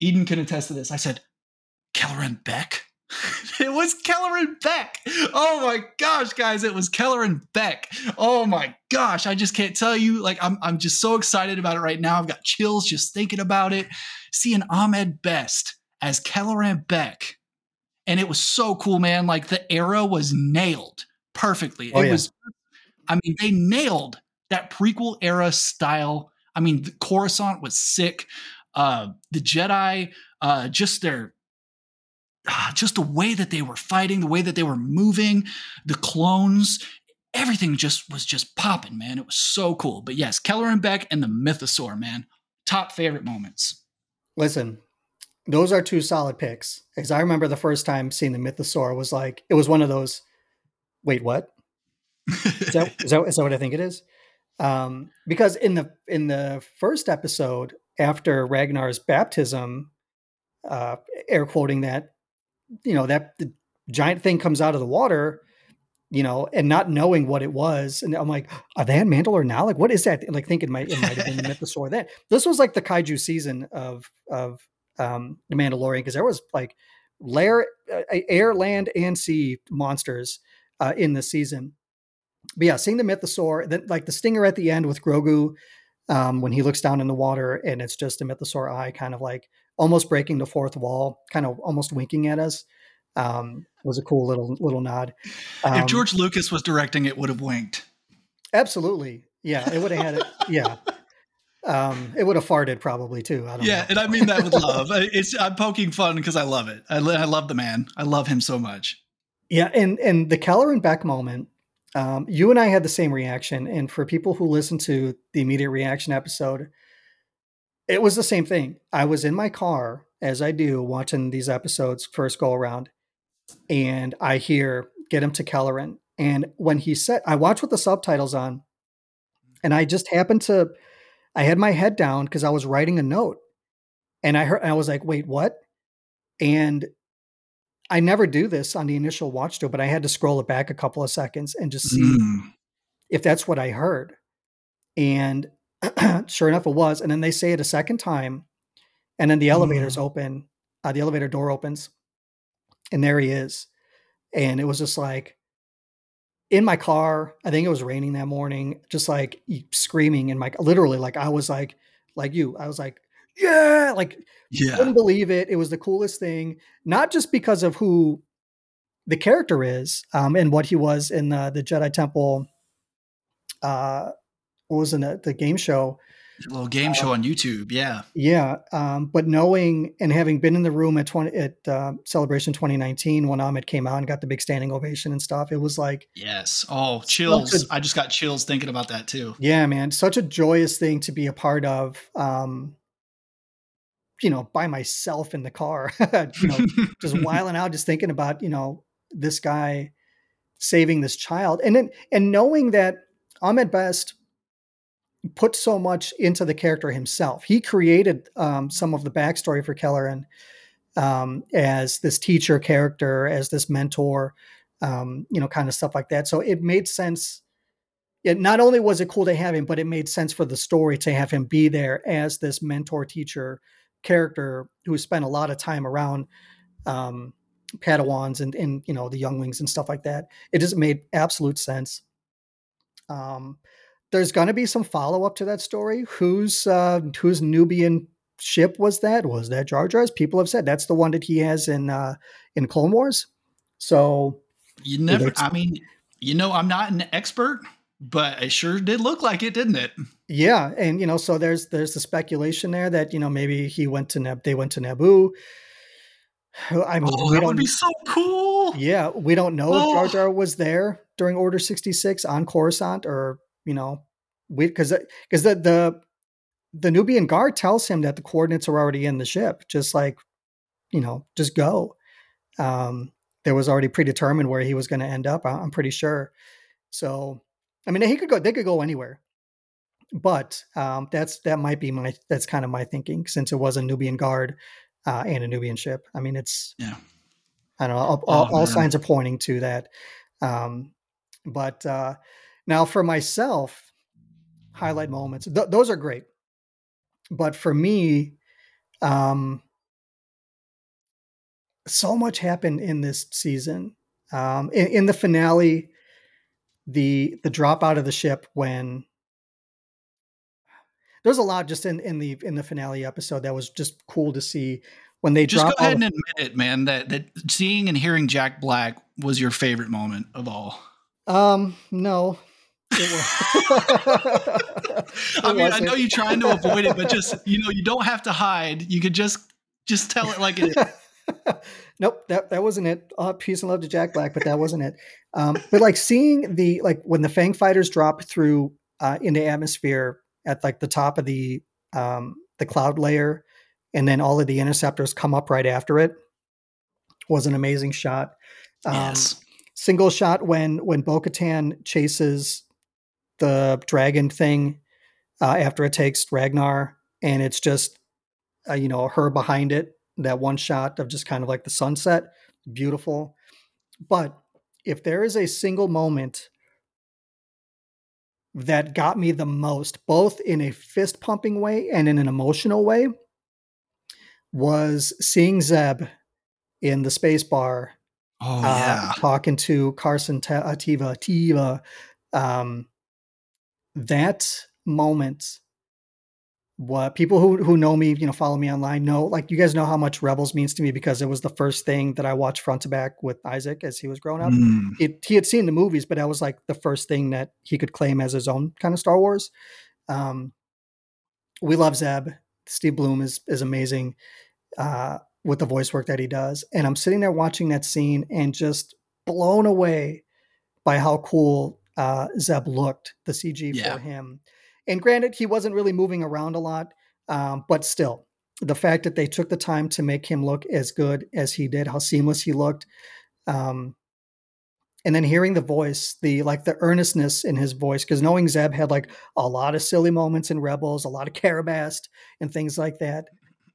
Eden can attest to this. I said, Kelleran Beck. it was Kelleran Beck. Oh my gosh, guys, it was Kelleran Beck. Oh my gosh, I just can't tell you. Like, I'm I'm just so excited about it right now. I've got chills just thinking about it. Seeing Ahmed Best as Kelleran Beck, and it was so cool, man. Like the era was nailed perfectly. Oh, it yeah. was. I mean, they nailed that prequel era style. I mean, the Coruscant was sick. Uh, the Jedi, uh, just their just the way that they were fighting, the way that they were moving, the clones, everything just was just popping, man. It was so cool. But yes, Kelleran Beck and the Mythosaur, man, top favorite moments. Listen, those are two solid picks. Because I remember the first time seeing the Mythosaur was like it was one of those. Wait, what? Is that, is that is that what I think it is? Um, because in the in the first episode after Ragnar's baptism, uh, air quoting that, you know that the giant thing comes out of the water, you know, and not knowing what it was, and I'm like, are they on Mandalore now? Like, what is that? Like thinking it might it might have been the Mythosaur then. This was like the kaiju season of of um, the Mandalorian because there was like lair, uh, air, land, and sea monsters uh, in the season. But yeah, seeing the Mythosaur, then like the stinger at the end with Grogu um, when he looks down in the water and it's just a Mythosaur eye, kind of like almost breaking the fourth wall, kind of almost winking at us. Um, was a cool little little nod. Um, if George Lucas was directing it, would have winked. absolutely, yeah, it would have had it. Yeah, um, it would have farted probably too. I don't Yeah, know. and I mean that with love. It's I'm poking fun because I love it. I, I love the man. I love him so much. Yeah, and and the Kelleran Beck moment, um, you and I had the same reaction. And for people who listen to the immediate reaction episode, it was the same thing. I was in my car, as I do, watching these episodes first go around, and I hear "Get him to Kelleran." And when he said, I watched with the subtitles on, and I just happened to, I had my head down because I was writing a note, and I heard, I was like, "Wait, what?" And I never do this on the initial watch through, but I had to scroll it back a couple of seconds and just see Mm. if that's what I heard. And sure enough, it was. And then they say it a second time, and then the elevators open, uh, the elevator door opens, and there he is. And it was just like in my car. I think it was raining that morning, just like screaming in my literally, like I was like, like you, I was like, yeah, like Yeah. couldn't believe it. It was the coolest thing, not just because of who the character is um, and what he was in the, the Jedi Temple. Uh, what was in it, the game show? A little game show on YouTube. Yeah. Yeah, um, but knowing and having been in the room at twenty at uh, Celebration 2019 when Ahmed came out and got the big standing ovation and stuff, it was like, Yes. Oh, chills. Such I just got chills thinking about that too. yeah, man, such a joyous thing to be a part of. Um, you know, by myself in the car, you know, just whiling out, just thinking about, you know, this guy saving this child. And then and knowing that Ahmed Best put so much into the character himself. He created um, some of the backstory for Kelleran um, as this teacher character, as this mentor, um, you know, kind of stuff like that. So it made sense. It not only was it cool to have him, but it made sense for the story to have him be there as this mentor teacher character who spent a lot of time around um, Padawans and and you know the younglings and stuff like that. It just made absolute sense. Um, there's going to be some follow up to that story. Whose uh, whose Nubian ship was that? Was that Jar Jar's? People have said that's the one that he has in uh, in Clone Wars. So you never. I mean, you know, I'm not an expert, but it sure did look like it, didn't it? Yeah, and you know, so there's there's the speculation there that you know maybe he went to Neb, they went to Naboo. I mean, oh, that would be so cool. Yeah, we don't know oh. if Jar Jar was there during Order sixty six on Coruscant, or you know, we because because the the the Nubian guard tells him that the coordinates are already in the ship, just like you know, just go. Um, there was already predetermined where he was going to end up. I'm pretty sure. So, I mean, he could go. They could go anywhere. But um, that's that might be my that's kind of my thinking since it was a Nubian guard uh, and a Nubian ship. I mean, it's yeah. I don't know. All, oh, all, all signs are pointing to that. Um, but uh, now for myself, highlight moments. Th- those are great. But for me, um, so much happened in this season. Um, in, in, the finale, the the drop out of the ship when there's a lot just in, in the in the finale episode that was just cool to see when they just go ahead and admit it, man. That that seeing and hearing Jack Black was your favorite moment of all. Um, no. I mean. I know you're trying to avoid it, but just you know, you don't have to hide. You could just just tell it like it is. nope, that that wasn't it. Uh, peace and love to Jack Black, but that wasn't it. Um, but like seeing the like when the Fang fighters drop through uh, into atmosphere at like the top of the um, the cloud layer, and then all of the interceptors come up right after it was an amazing shot. Um, yes. Single shot when when Bo-Katan chases the dragon thing uh, after it takes Ragnar, and it's just uh, you know her behind it that one shot of just kind of like the sunset, beautiful. But if there is a single moment that got me the most, both in a fist pumping way and in an emotional way, was seeing Zeb in the space bar. Oh, uh, yeah. talking to Carson T- uh, Teva, Teva. Um, that moment what people who who know me, you know, follow me online know, like you guys know how much Rebels means to me because it was the first thing that I watched front to back with Isaac as he was growing up. Mm. It, he had seen the movies, but that was like the first thing that he could claim as his own kind of Star Wars. Um, we love Zeb. Steve Blum is is amazing uh, with the voice work that he does, and I'm sitting there watching that scene and just blown away by how cool uh, Zeb looked. The CG yeah. for him and granted, he wasn't really moving around a lot, um, but still, the fact that they took the time to make him look as good as he did, how seamless he looked, um, and then hearing the voice, the like the earnestness in his voice, because knowing Zeb had like a lot of silly moments in Rebels, a lot of Karabast and things like that.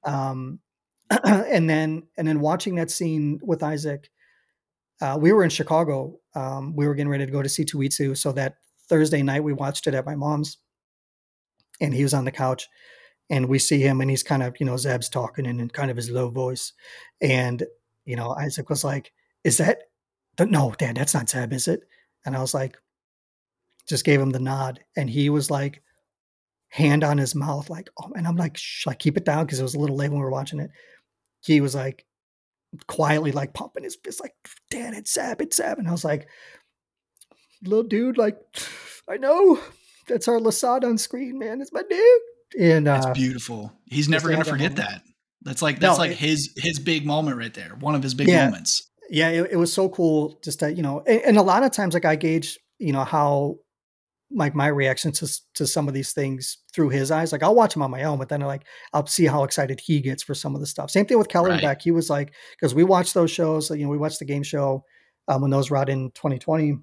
Um, and then and then watching that scene with Isaac, uh, we were in Chicago. Um, we were getting ready to go to see Tuitsu, so that Thursday night we watched it at my mom's and he was on the couch and we see him and he's kind of you know zeb's talking in, in kind of his low voice and you know isaac was like is that no dad that's not zeb is it and i was like just gave him the nod and he was like hand on his mouth like oh and i'm like Shh, like keep it down because it was a little late when we were watching it he was like quietly like pumping his fist like dad it's zeb it's zeb and i was like little dude like i know that's our Lasat on screen, man. It's my dude. And uh, it's beautiful. He's never gonna forget that. That's like that's no, like it, his his big moment right there. One of his big yeah, moments. Yeah, it, it, was so cool. Just to, you know, and, and, a lot of times, like I gauge, you know, how like my reaction to to some of these things through his eyes. Like I'll watch him on my own, but then I like I'll see how excited he gets for some of the stuff. Same thing with Kelly right. Beck. He was like because we watched those shows. You know, we watched the game show um, when those were out in 2020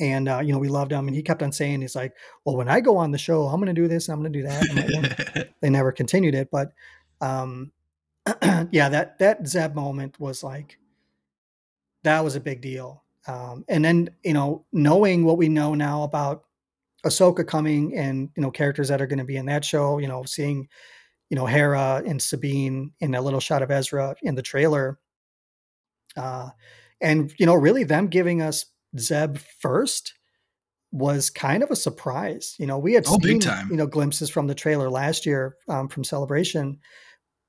and uh, you know we loved him and he kept on saying he's like well when i go on the show i'm going to do this and i'm going to do that they never continued it but um yeah, that that Zeb moment was like that was a big deal. Um, and then you know, knowing what we know now about Ahsoka coming and you know characters that are going to be in that show, you know, seeing you know Hera and Sabine in a little shot of Ezra in the trailer, uh, and you know, really them giving us Zeb first was kind of a surprise. You know, we had Oh, seen big time. you know glimpses from the trailer last year um, from Celebration,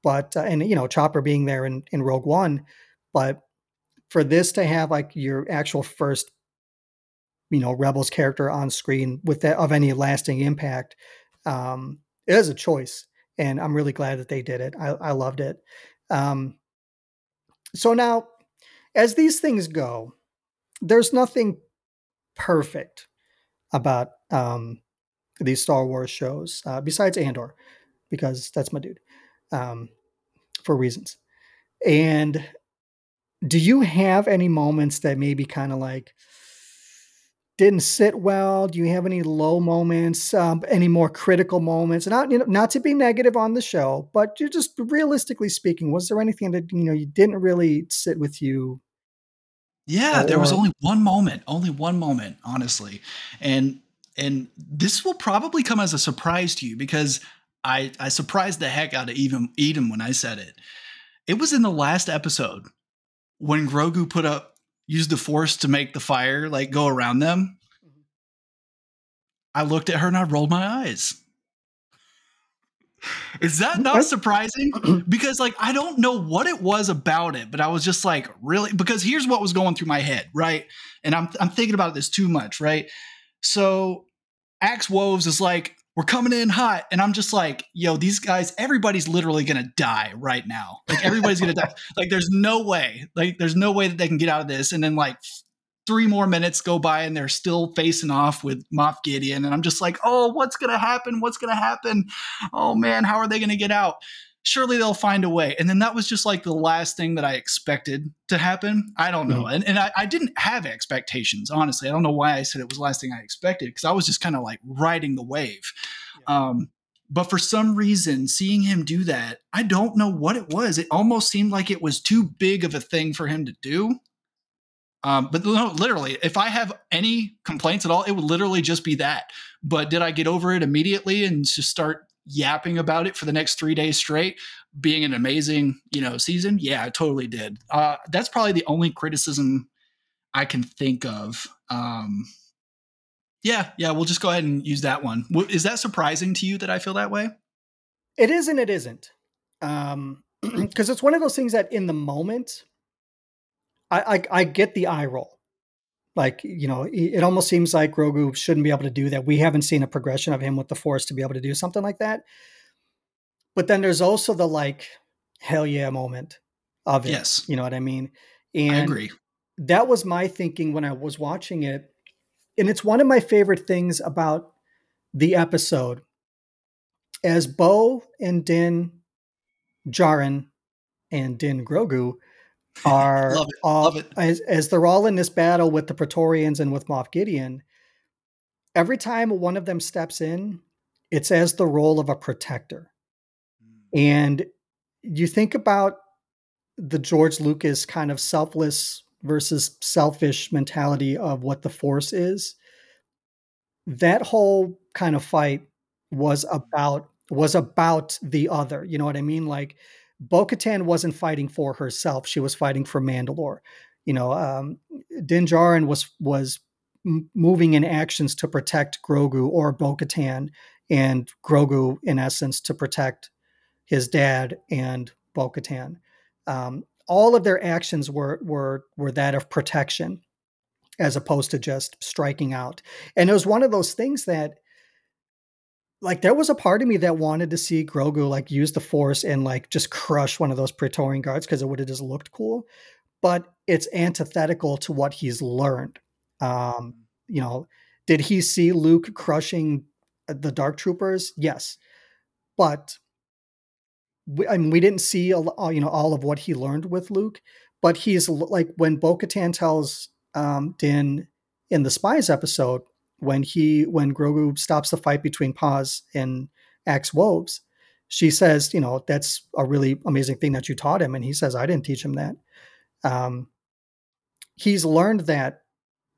but uh, and you know Chopper being there in in Rogue One, but for this to have like your actual first you know Rebels character on screen with that of any lasting impact, um, it is a choice, and I'm really glad that they did it. I, I loved it. Um, so now, as these things go, there's nothing perfect about um, these Star Wars shows uh, besides Andor, because that's my dude um, for reasons. And do you have any moments that maybe kind of like didn't sit well? Do you have any low moments? Um, any more critical moments? Not you know, not to be negative on the show, but you just realistically speaking, was there anything that you know you didn't really sit with you? Yeah, there was only one moment, only one moment, honestly. And and this will probably come as a surprise to you because I I surprised the heck out of even Eden when I said it. It was in the last episode when Grogu put up used the force to make the fire like go around them. I looked at her and I rolled my eyes. Is that not surprising? because like I don't know what it was about it, but I was just like, really because here's what was going through my head, right? And I'm I'm thinking about this too much, right? So Axe Woves is like, we're coming in hot, and I'm just like, yo, these guys, everybody's literally gonna die right now. Like everybody's gonna die. Like there's no way, like there's no way that they can get out of this. And then like three more minutes go by and they're still facing off with Moff Gideon. And I'm just like, oh, what's gonna happen? What's gonna happen? Oh man, how are they gonna get out? Surely they'll find a way. And then that was just like the last thing that I expected to happen. I don't know. And, and I, I didn't have expectations, honestly. I don't know why I said it was the last thing I expected because I was just kind of like riding the wave. Um, but for some reason, seeing him do that, I don't know what it was. It almost seemed like it was too big of a thing for him to do. Um, but no, literally, if I have any complaints at all, it would literally just be that. But did I get over it immediately and just start yapping about it for the next three days straight, being an amazing, you know, season? Yeah, I totally did. Uh, that's probably the only criticism I can think of. Um, yeah, yeah, we'll just go ahead and use that one. Is that surprising to you that I feel that way? It is and it isn't. Um, because it's one of those things that in the moment, I, I I get the eye roll. Like you know, it almost seems like Grogu shouldn't be able to do that. We haven't seen a progression of him with the Force to be able to do something like that. But then there's also the like, hell yeah moment of it. Yes. you know what I mean. And I agree. that was my thinking when I was watching it. And it's one of my favorite things about the episode. As Bo and Din Djarin and Din Grogu are Love it, all love it. as as they're all in this battle with the Praetorians and with Moff Gideon, every time one of them steps in, it's as the role of a protector. Mm. And you think about the George Lucas kind of selfless versus selfish mentality of what the Force is. That whole kind of fight was about was about the other. You know what I mean? Like Bo-Katan wasn't fighting for herself; she was fighting for Mandalore. You know, um, Din Djarin was was moving in actions to protect Grogu or Bo-Katan, and Grogu, in essence, to protect his dad and Bo-Katan. Um, all of their actions were were were that of protection, as opposed to just striking out. And it was one of those things that, like, there was a part of me that wanted to see Grogu like use the Force and like just crush one of those Praetorian guards because it would have just looked cool. But it's antithetical to what he's learned. Um, you know, did he see Luke crushing uh, the Dark Troopers? Yes, but we, I mean, we didn't see a, you know all of what he learned with Luke, but he's like when Bo-Katan tells um, Din in the spies episode when he when Grogu stops the fight between Paz and Axe Woves, she says, you know, that's a really amazing thing that you taught him. And he says, I didn't teach him that. Um, he's learned that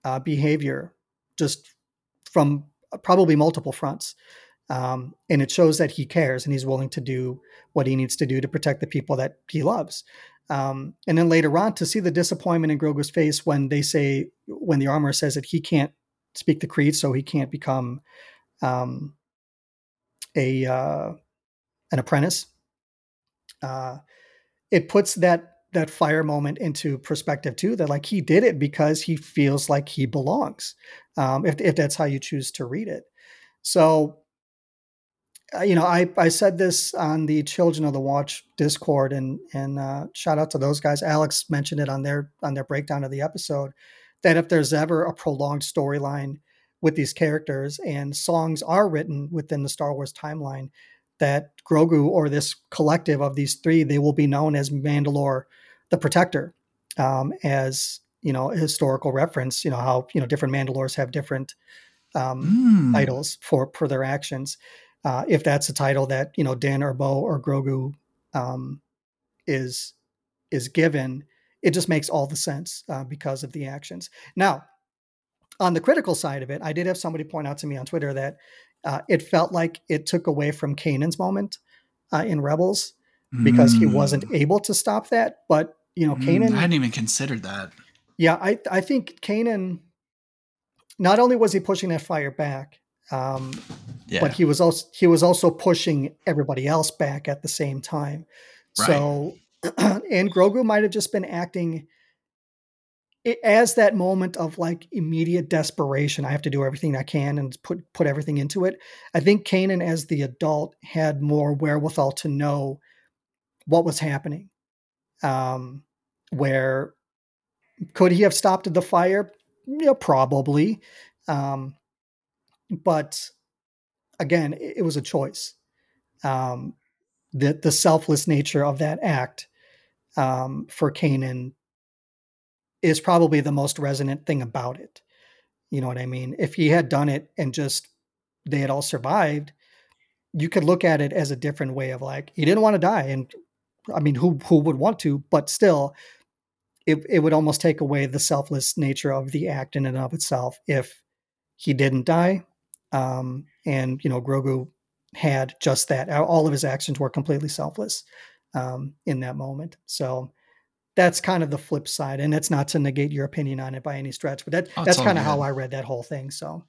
uh, behavior just from probably multiple fronts. Um, and it shows that he cares and he's willing to do what he needs to do to protect the people that he loves. Um, and then later on, to see the disappointment in Grogu's face when they say, when the armor says that he can't speak the creed, so he can't become um, a uh, an apprentice. Uh, it puts that that fire moment into perspective too. That like he did it because he feels like he belongs. Um, if if that's how you choose to read it. So, uh, you know, I I said this on the Children of the Watch Discord, and and uh, shout out to those guys. Alex mentioned it on their on their breakdown of the episode. That if there's ever a prolonged storyline with these characters and songs are written within the Star Wars timeline, that Grogu or this collective of these three, they will be known as Mandalore the Protector, um, as you know, historical reference. You know how you know different Mandalores have different um, mm. titles for for their actions. Uh, if that's a title that you know Dan or Bo or Grogu um, is is given, it just makes all the sense uh, because of the actions. Now, on the critical side of it, I did have somebody point out to me on Twitter that uh, it felt like it took away from Kanan's moment uh, in Rebels because mm. he wasn't mm. able to stop that. But you know, mm, Kanan. I hadn't even considered that. Yeah, I I think Kanan. Not only was he pushing that fire back, um, yeah. but he was also he was also pushing everybody else back at the same time. Right. So, and Grogu might have just been acting as that moment of like immediate desperation. I have to do everything I can and put put everything into it. I think Kanan, as the adult, had more wherewithal to know what was happening. Um, where could he have stopped the fire? Yeah, probably. Um, but again, it, it, was a choice. Um, the the selfless nature of that act um, for Kanan is probably the most resonant thing about it. You know what I mean? If he had done it and just they had all survived, you could look at it as a different way of like he didn't want to die, and I mean, who who would want to? But still, it it would almost take away the selfless nature of the act in and of itself if he didn't die. Um, and you know, Grogu had just that. All of his actions were completely selfless um, in that moment. So that's kind of the flip side, and that's not to negate your opinion on it by any stretch, but that oh, that's kind of how I read that whole thing. So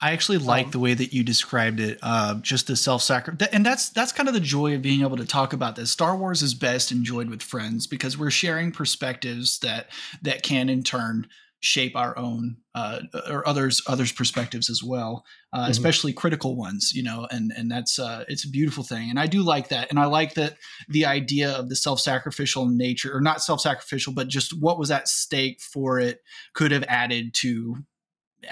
I actually like um, the way that you described it, uh, just the self sacrifice, and that's that's kind of the joy of being able to talk about this. Star Wars is best enjoyed with friends because we're sharing perspectives that that can in turn shape our own uh, or others others perspectives as well, uh, mm-hmm. especially critical ones. You know, and and that's uh, it's a beautiful thing, and I do like that, and I like that the idea of the self sacrificial nature, or not self sacrificial, but just what was at stake for it could have added to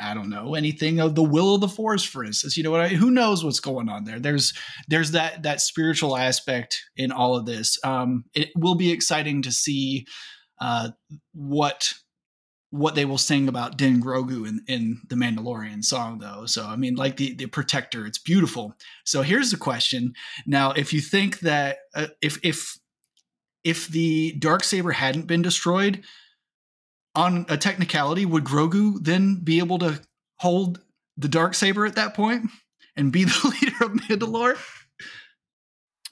I don't know anything of the will of the force, for instance. You know what? I, who knows what's going on there? There's there's that that spiritual aspect in all of this. Um, it will be exciting to see uh, what what they will sing about Din Grogu in, in the Mandalorian song, though. So I mean, like the the protector, it's beautiful. So here's the question: Now, if you think that uh, if if if the dark saber hadn't been destroyed, on a technicality, would Grogu then be able to hold the dark saber at that point and be the leader of Mandalore?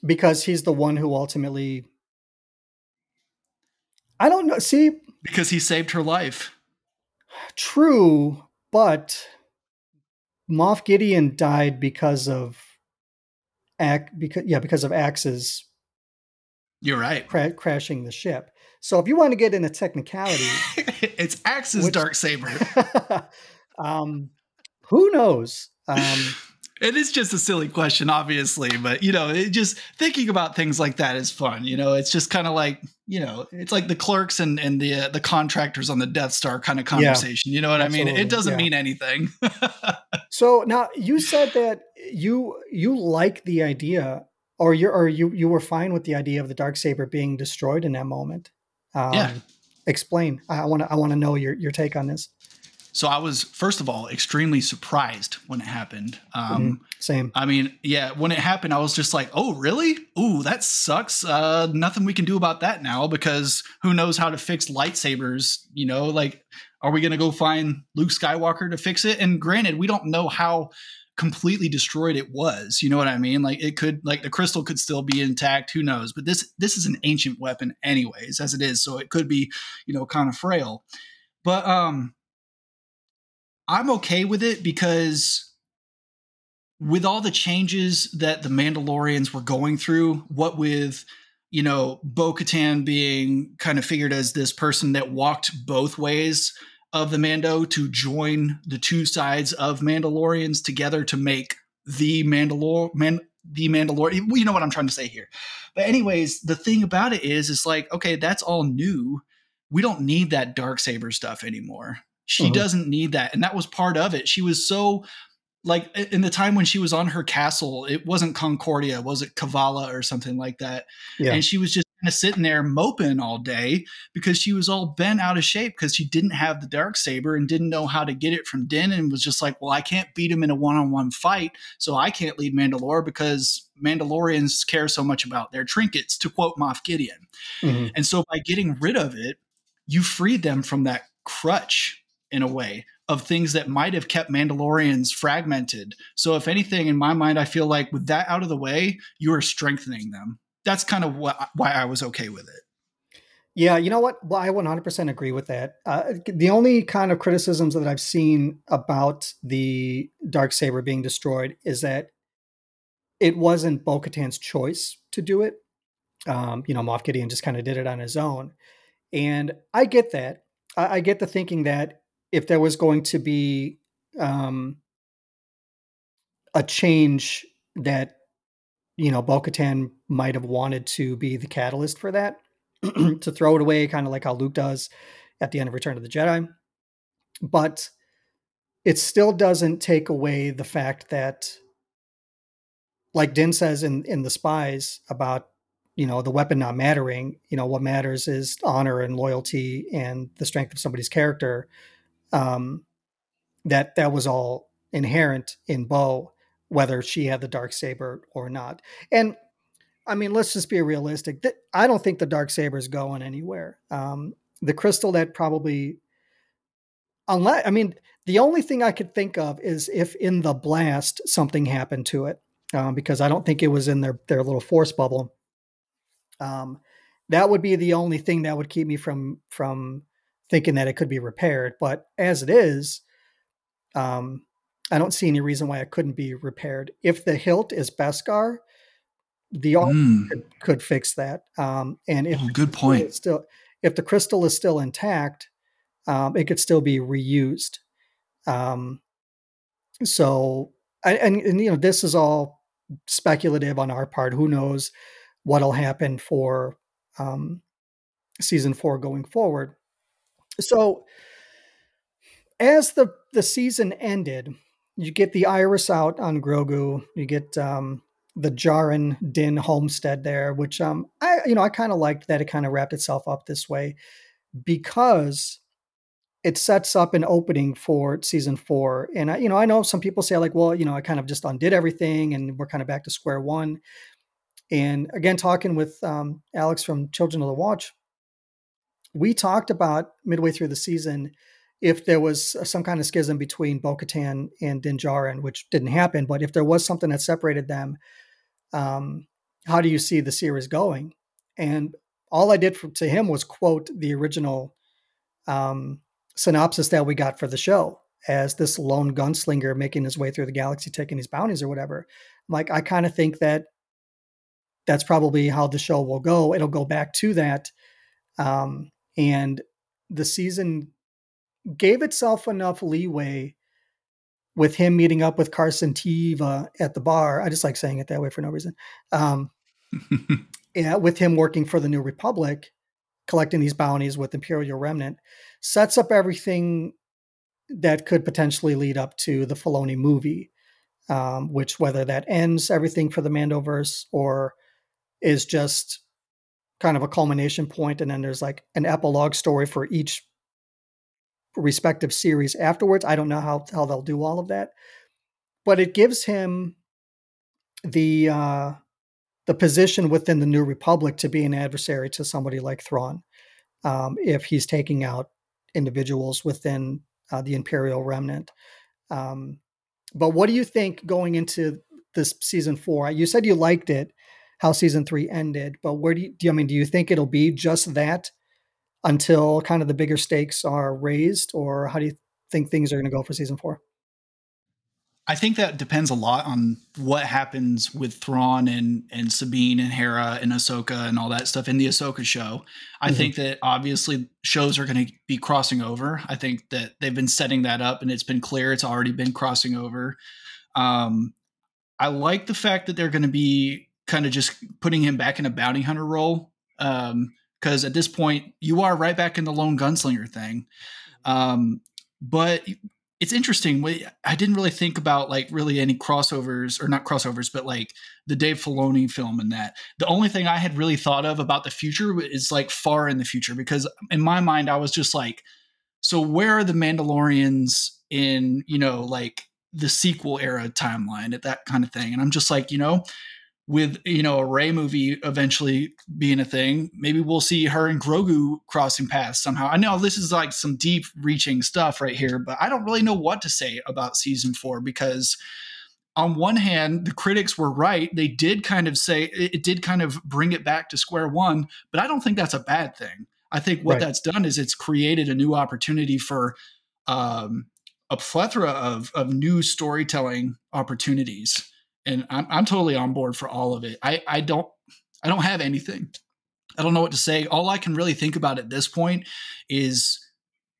Because he's the one who ultimately. I don't know. See, because he saved her life. True, but Moff Gideon died because of Ack because yeah because of Axe's. You're right. Cra- crashing the ship. So if you want to get into technicality, it's Axe's dark saber. um, who knows? Um, it is just a silly question, obviously, but you know, it just thinking about things like that is fun. You know, it's just kind of like you know, it's like the clerks and and the uh, the contractors on the Death Star kind of conversation. Yeah, you know what absolutely. I mean? It doesn't yeah. mean anything. so now you said that you you like the idea, or you or you you were fine with the idea of the dark saber being destroyed in that moment. Um, yeah. Explain. I want to. I want to know your your take on this. So I was first of all extremely surprised when it happened. Um, Mhm. Same. I mean, yeah, when it happened, I was just like, "Oh, really? Ooh, that sucks. Uh, nothing we can do about that now because who knows how to fix lightsabers? You know, like, are we gonna go find Luke Skywalker to fix it? And granted, we don't know how completely destroyed it was. You know what I mean? Like, it could, like, the crystal could still be intact. Who knows? But this this is an ancient weapon, anyways, as it is, so it could be, you know, kind of frail. But um, I'm okay with it because with all the changes that the Mandalorians were going through, what with you know Bo Katan being kind of figured as this person that walked both ways of the Mando to join the two sides of Mandalorians together to make the Mandalore man the Mandalorian. You know what I'm trying to say here. But anyways, the thing about it is, it's like okay, that's all new. We don't need that dark saber stuff anymore. She Mhm. doesn't need that, and that was part of it. She was so like in the time when she was on her castle, it wasn't Concordia, was it Kavala or something like that? Yeah. And she was just kind of sitting there moping all day because she was all bent out of shape because she didn't have the dark saber and didn't know how to get it from Din and was just like, well, I can't beat him in a one-on-one fight, so I can't lead Mandalore because Mandalorians care so much about their trinkets, to quote Moff Gideon. Mhm. And so by getting rid of it, you freed them from that crutch in a way of things that might have kept Mandalorians fragmented. So if anything, in my mind, I feel like with that out of the way, you are strengthening them. That's kind of what why I was okay with it. Yeah, you know what? Well, I 100% agree with that. Uh, the only kind of criticisms that I've seen about the dark saber being destroyed is that it wasn't Bo-Katan's choice to do it. Um, you know, Moff Gideon just kind of did it on his own, and I get that. I, I get the thinking that if there was going to be um, a change that you know Bo-Katan might have wanted to be the catalyst for that to throw it away, kind of like how Luke does at the end of Return of the Jedi. But it still doesn't take away the fact that, like Din says in in the Spies about you know the weapon not mattering. You know what matters is honor and loyalty and the strength of somebody's character. Um, that that was all inherent in Bo, whether she had the dark saber or not. And I mean, let's just be realistic. I don't think the dark saber is going anywhere. Um, the crystal that probably, unless I mean, the only thing I could think of is if in the blast something happened to it, um, because I don't think it was in their their little force bubble. Um, that would be the only thing that would keep me from from thinking that it could be repaired. But as it is, um, I don't see any reason why it couldn't be repaired. If the hilt is Beskar, the Mm, could, could fix that. Um, and if oh, good point. still if the crystal is still intact, um, it could still be reused. Um, so, I- and, and you know, this is all speculative on our part. Who knows what'll happen for um, season four going forward? So, as the the season ended, you get the iris out on Grogu. You get um, the Djarin Din homestead there, which um I you know I kind of liked that it kind of wrapped itself up this way because it sets up an opening for season four. And I you know I know some people say like, well, you know, I kind of just undid everything and we're kind of back to square one. And again, talking with um, Alex from Children of the Watch, we talked about midway through the season if there was some kind of schism between Bo-Katan and Din Djarin, which didn't happen, but if there was something that separated them, um, how do you see the series going? And all I did for, to him was quote the original um, synopsis that we got for the show as this lone gunslinger making his way through the galaxy, taking his bounties or whatever. I'm like, I kind of think that that's probably how the show will go. It'll go back to that. Um, and the season gave itself enough leeway with him meeting up with Carson Teva at the bar. I just like saying it that way for no reason. Um, yeah, with him working for the New Republic, collecting these bounties with Imperial Remnant, sets up everything that could potentially lead up to the Filoni movie. Um, which whether that ends everything for the Mandoverse or is just kind of a culmination point, and then there's like an epilogue story for each respective series afterwards. I don't know how how they'll do all of that, but it gives him the uh, the position within the New Republic to be an adversary to somebody like Thrawn, um, if he's taking out individuals within uh, the Imperial Remnant. Um, but what do you think going into this season four? You said you liked it, how season three ended, but where do you, do you I mean? Do you think it'll be just that until kind of the bigger stakes are raised, or how do you think things are going to go for season four? I think that depends a lot on what happens with Thrawn and and Sabine and Hera and Ahsoka and all that stuff in the Ahsoka show. I mm-hmm. think that obviously shows are going to be crossing over. I think that they've been setting that up and it's been clear it's already been crossing over. Um, I like the fact that they're going to be kind of just putting him back in a bounty hunter role. Um, because at this point you are right back in the lone gunslinger thing. Um, but it's interesting. I didn't really think about like really any crossovers or not crossovers, but like the Dave Filoni film and that. The only thing I had really thought of about the future is like far in the future because in my mind I was just like, so where are the Mandalorians in you know like the sequel era timeline at that kind of thing? And I'm just like, you know, with you know a Rey movie eventually being a thing, maybe we'll see her and Grogu crossing paths somehow. I know this is like some deep reaching stuff right here, but I don't really know what to say about season four because on one hand, the critics were right. They did kind of say it did kind of bring it back to square one, but I don't think that's a bad thing. I think what right. that's done is it's created a new opportunity for um, a plethora of of new storytelling opportunities and I'm, I'm totally on board for all of it. I, I don't I don't have anything. I don't know what to say. All I can really think about at this point is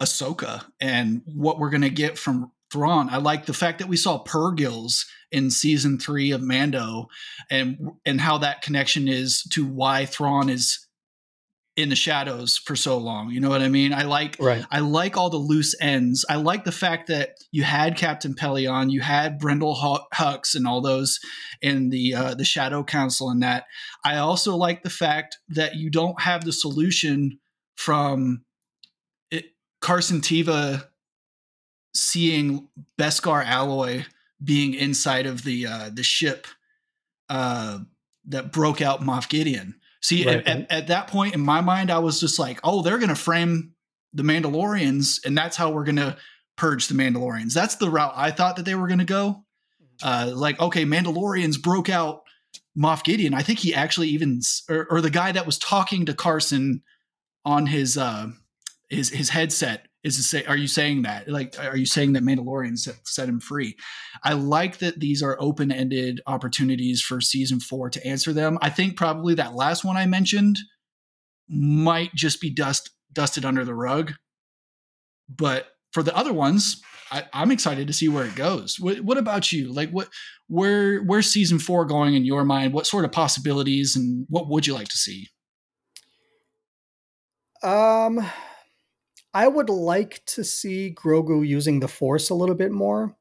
Ahsoka and what we're gonna get from Thrawn. I like the fact that we saw Purrgils in season three of Mando, and and how that connection is to why Thrawn is in the shadows for so long. You know what I mean? I like right. I like all the loose ends. I like the fact that you had Captain Pellaeon, you had Brendol Hux, and all those in the uh, the Shadow Council, and that. I also like the fact that you don't have the solution from it, Carson Teva seeing Beskar Alloy being inside of the uh, the ship uh, that broke out Moff Gideon See, right. at, at, that point in my mind, I was just like, oh, they're going to frame the Mandalorians, and that's how we're going to purge the Mandalorians. That's the route I thought that they were going to go. Mm-hmm. Uh, like, okay, Mandalorians broke out Moff Gideon. I think he actually even, or, or the guy that was talking to Carson on his uh, his his headset is to say, are you saying that? Like, are you saying that Mandalorian set, set him free? I like that these are open ended opportunities for season four to answer them. I think probably that last one I mentioned might just be dust dusted under the rug, but for the other ones, I, am excited to see where it goes. What, what about you? Like, what, where, where's season four going in your mind? What sort of possibilities and what would you like to see? Um I would like to see Grogu using the Force a little bit more.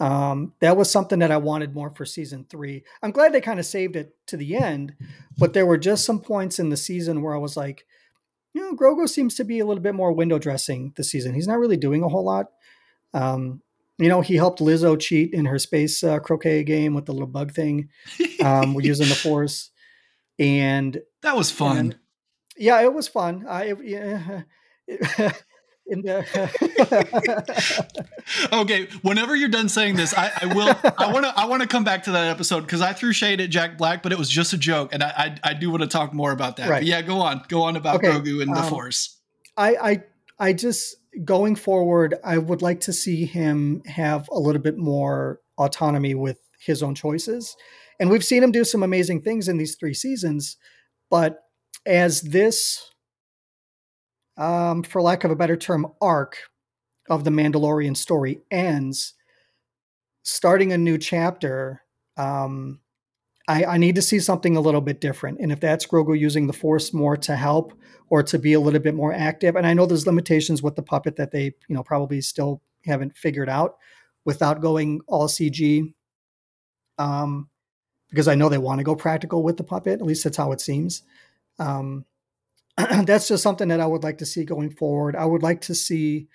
Um, that was something that I wanted more for season three. I'm glad they kind of saved it to the end, but there were just some points in the season where I was like, you know, Grogu seems to be a little bit more window dressing this season. He's not really doing a whole lot. Um, you know, he helped Lizzo cheat in her space uh, croquet game with the little bug thing. Um, we're using the Force, and that was fun. And, yeah, it was fun. I, it, yeah, the okay whenever you're done saying this i, I will i want to i want to come back to that episode because i threw shade at jack black but it was just a joke and i i, I do want to talk more about that right. yeah go on go on about okay. grogu and the um, force i i i just going forward i would like to see him have a little bit more autonomy with his own choices and we've seen him do some amazing things in these three seasons but as this um, for lack of a better term, arc of the Mandalorian story ends, starting a new chapter, um, I, I, need to see something a little bit different. And if that's Grogu using the Force more to help or to be a little bit more active, and I know there's limitations with the puppet that they, you know, probably still haven't figured out without going all CG. Um, because I know they want to go practical with the puppet. At least that's how it seems. Um, that's just something that I would like to see going forward. I would like to see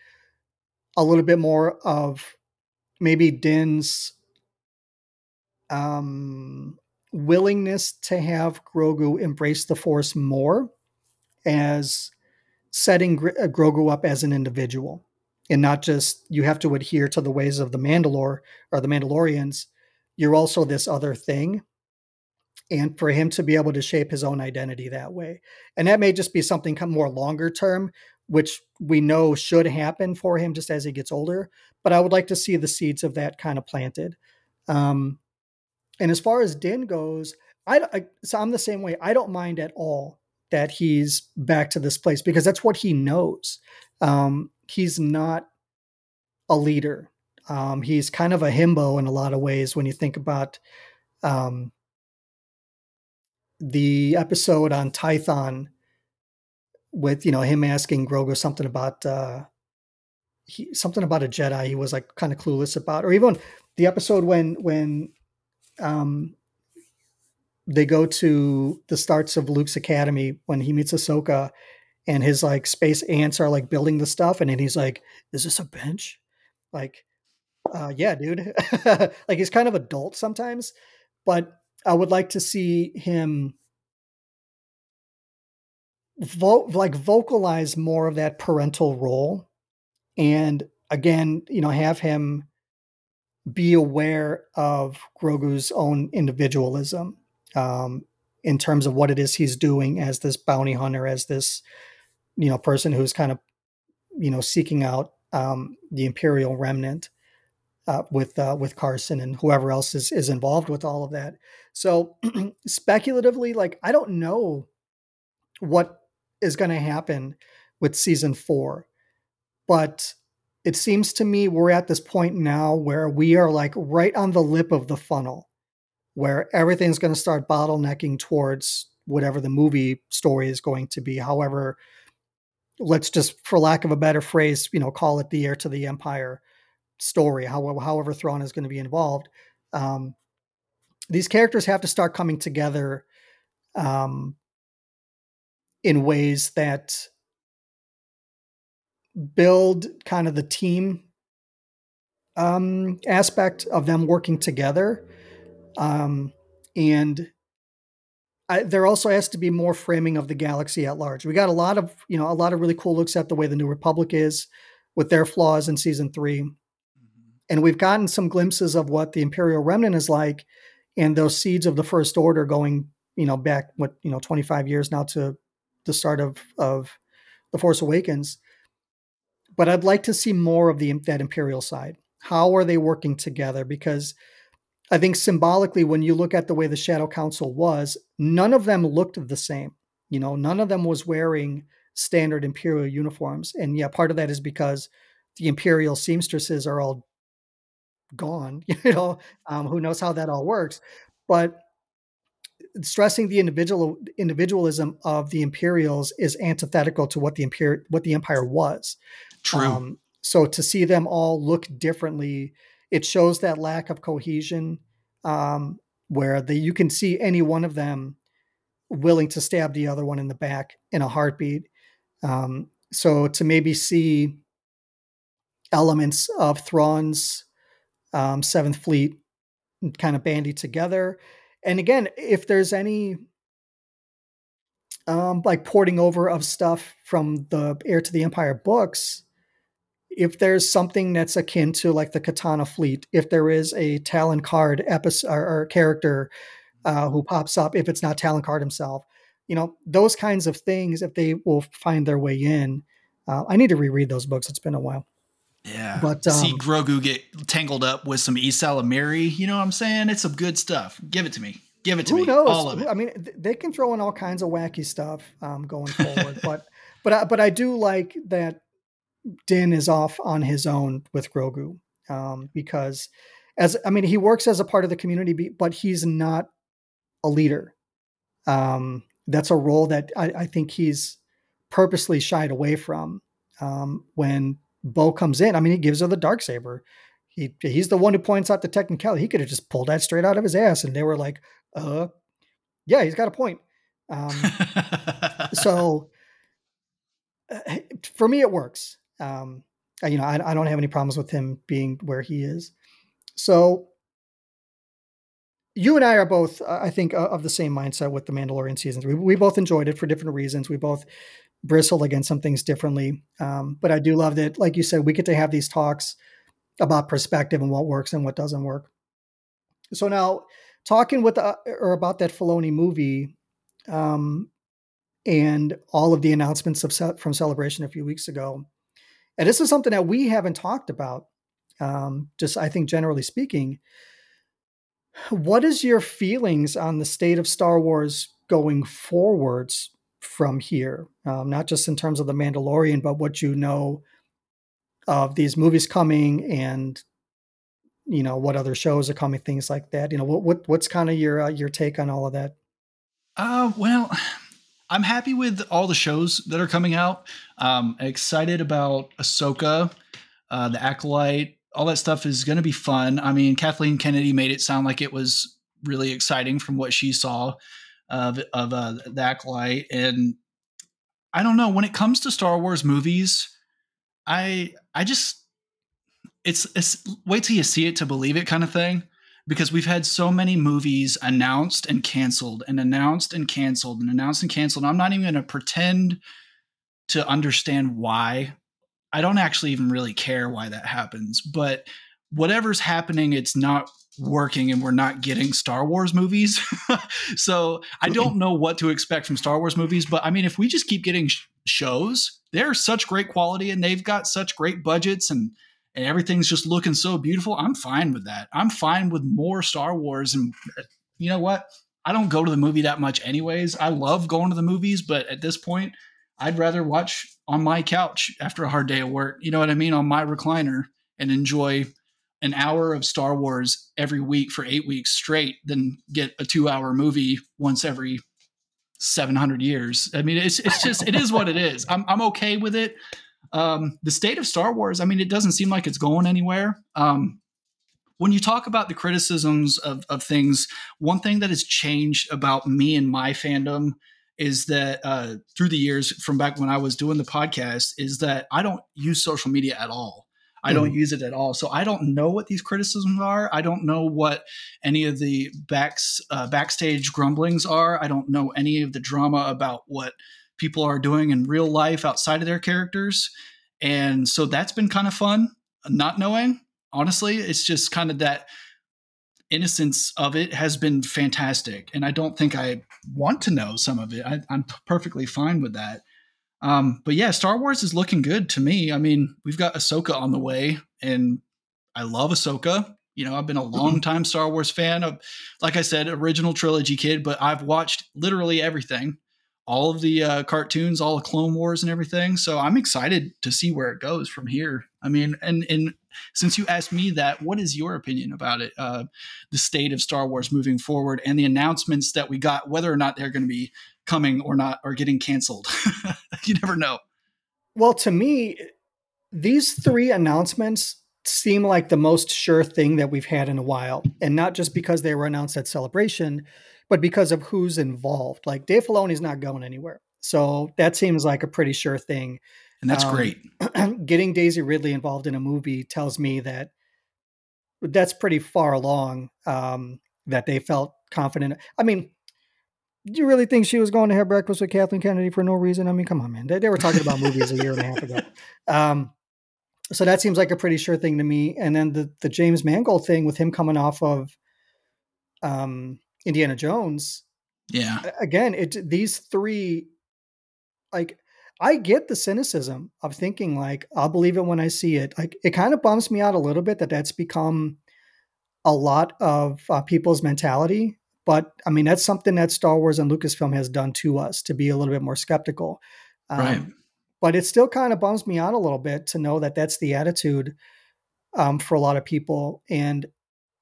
a little bit more of maybe Din's um, willingness to have Grogu embrace the Force more as setting uh, Grogu up as an individual and not just you have to adhere to the ways of the Mandalore or the Mandalorians. You're also this other thing. And for him to be able to shape his own identity that way. And that may just be something more longer term, which we know should happen for him just as he gets older. But I would like to see the seeds of that kind of planted. Um, and as far as Din goes, I, I so I'm the same way. I don't mind at all that he's back to this place because that's what he knows. Um, he's not a leader. Um, he's kind of a himbo in a lot of ways when you think about um, the episode on Tython with you know him asking Grogu something about uh, he, something about a Jedi he was like kind of clueless about, or even the episode when when um, they go to the starts of Luke's academy when he meets Ahsoka and his like space ants are like building the stuff and then he's like is this a bench? Like uh yeah dude. Like he's kind of adult sometimes but i would like to see him vo- like vocalize more of that parental role and again you know have him be aware of grogu's own individualism um, in terms of what it is he's doing as this bounty hunter, as this you know person who's kind of you know seeking out um, the imperial remnant uh, with uh, with Carson and whoever else is is involved with all of that. So speculatively, like I don't know what is going to happen with season four, but it seems to me we're at this point now where we are like right on the lip of the funnel where everything's going to start bottlenecking towards whatever the movie story is going to be. However, let's just, for lack of a better phrase, you know, call it the heir to the empire story. However, however Thrawn is going to be involved, um, these characters have to start coming together um, in ways that build kind of the team um, aspect of them working together um, and I, there also has to be more framing of the galaxy at large. We got a lot of, you know, a lot of really cool looks at the way the New Republic is with their flaws in season 3 mm-hmm. And we've gotten some glimpses of what the Imperial Remnant is like and those seeds of the First Order going, you know, back, what, you know, 25 years now to the start of, of The Force Awakens. But I'd like to see more of the that Imperial side. How are they working together? Because I think symbolically, when you look at the way the Shadow Council was, none of them looked the same. You know, none of them was wearing standard Imperial uniforms. And yeah, part of that is because the Imperial seamstresses are all gone. You know, um, who knows how that all works. But stressing the individual individualism of the Imperials is antithetical to what the Empire what the Empire was. True. Um, so to see them all look differently it shows that lack of cohesion um, where the, you can see any one of them willing to stab the other one in the back in a heartbeat. Um, so to maybe see elements of Thrawn's um, Seventh Fleet kind of bandy together, and again, if there's any um, like porting over of stuff from the Heir to the Empire books, if there's something that's akin to like the Katana Fleet, if there is a Talon Karrde episode or, or character uh, who pops up, if it's not Talon Karrde himself, you know, those kinds of things, if they will find their way in. Uh, I need to reread those books. It's been a while. Yeah. But um, see Grogu get tangled up with some ysalamiri. You know what I'm saying? It's some good stuff. Give it to me. Give it to who me. Knows? All of it. I mean, they can throw in all kinds of wacky stuff um, going forward, but but I, but I do like that Din is off on his own with Grogu um, because, as I mean, he works as a part of the community, but he's not a leader. Um, that's a role that I, I, think he's purposely shied away from. Um, when Bo comes in, I mean, he gives her the dark saber. He he's the one who points out the technicality. He could have just pulled that straight out of his ass, and they were like, "Uh, yeah, he's got a point." Um, so uh, for me, it works. Um, you know, I, I don't have any problems with him being where he is. So you and I are both, uh, I think, uh, of the same mindset with the Mandalorian season three. We both enjoyed it for different reasons. We both bristled against some things differently. Um, but I do love that, like you said, we get to have these talks about perspective and what works and what doesn't work. So now, talking with uh, or about that Filoni movie, um, and all of the announcements of from Celebration a few weeks ago, and this is something that we haven't talked about. Um, just I think generally speaking, what is your feelings on the state of Star Wars going forwards from here? Um, not just in terms of the Mandalorian, but what you know of these movies coming and you know what other shows are coming, things like that. You know what, what what's kind of your uh, your take on all of that? Uh, well, I'm happy with all the shows that are coming out. Um, excited about Ahsoka, uh, the Acolyte, all that stuff is going to be fun. I mean, Kathleen Kennedy made it sound like it was really exciting from what she saw of of uh, the Acolyte, and I don't know when it comes to Star Wars movies, I I just it's it's wait till you see it to believe it kind of thing because we've had so many movies announced and canceled and announced and canceled and announced and canceled. and I'm not even going to pretend to understand why I don't actually even really care why that happens, but whatever's happening, it's not working and we're not getting Star Wars movies. so I don't know what to expect from Star Wars movies, but I mean, if we just keep getting sh- shows, they're such great quality and they've got such great budgets and and everything's just looking so beautiful. I'm fine with that. I'm fine with more Star Wars and uh, you know what? I don't go to the movie that much anyways. I love going to the movies, but at this point, I'd rather watch on my couch after a hard day of work, you know what I mean, on my recliner and enjoy an hour of Star Wars every week for eight weeks straight than get a two hour movie once every 700 years. I mean, it's, it's just, it is what it is. I'm, I'm okay with it. Um, the state of Star Wars, I mean, it doesn't seem like it's going anywhere. Um, when you talk about the criticisms of, of things, one thing that has changed about me and my fandom is that uh, through the years from back when I was doing the podcast is that I don't use social media at all. I don't mm. use it at all. So I don't know what these criticisms are. I don't know what any of the backs uh, backstage grumblings are. I don't know any of the drama about what people are doing in real life outside of their characters. And so that's been kind of fun not knowing. Honestly, it's just kind of that innocence of it has been fantastic. And I don't think I want to know some of it. I, am perfectly fine with that. Um, but yeah, Star Wars is looking good to me. I mean, we've got Ahsoka on the way, and I love Ahsoka. You know, I've been a long mm-hmm. time Star Wars fan of, like I said, original trilogy kid, but I've watched literally everything all of the uh, cartoons, all the Clone Wars and everything. So I'm excited to see where it goes from here. I mean, and and since you asked me that, what is your opinion about it? Uh, the state of Star Wars moving forward and the announcements that we got, whether or not they're going to be coming or not, or getting canceled. you never know. Well, to me, these three announcements seem like the most sure thing that we've had in a while, and not just because they were announced at Celebration but because of who's involved. Like Dave Filoni's not going anywhere. So that seems like a pretty sure thing. And that's um, great. getting Daisy Ridley involved in a movie tells me that that's pretty far along um, that they felt confident. I mean, do you really think she was going to have breakfast with Kathleen Kennedy for no reason? I mean, come on, man. They, they were talking about movies a year and a half ago. Um, so that seems like a pretty sure thing to me. And then the the James Mangold thing with him coming off of um, Indiana Jones. Yeah. Again, it these three like I get the cynicism of thinking like I'll believe it when I see it. Like it kind of bums me out a little bit that that's become a lot of uh, people's mentality. But I mean, that's something that Star Wars and Lucasfilm has done to us to be a little bit more skeptical. Um, right. But it still kind of bums me out a little bit to know that that's the attitude um, for a lot of people. And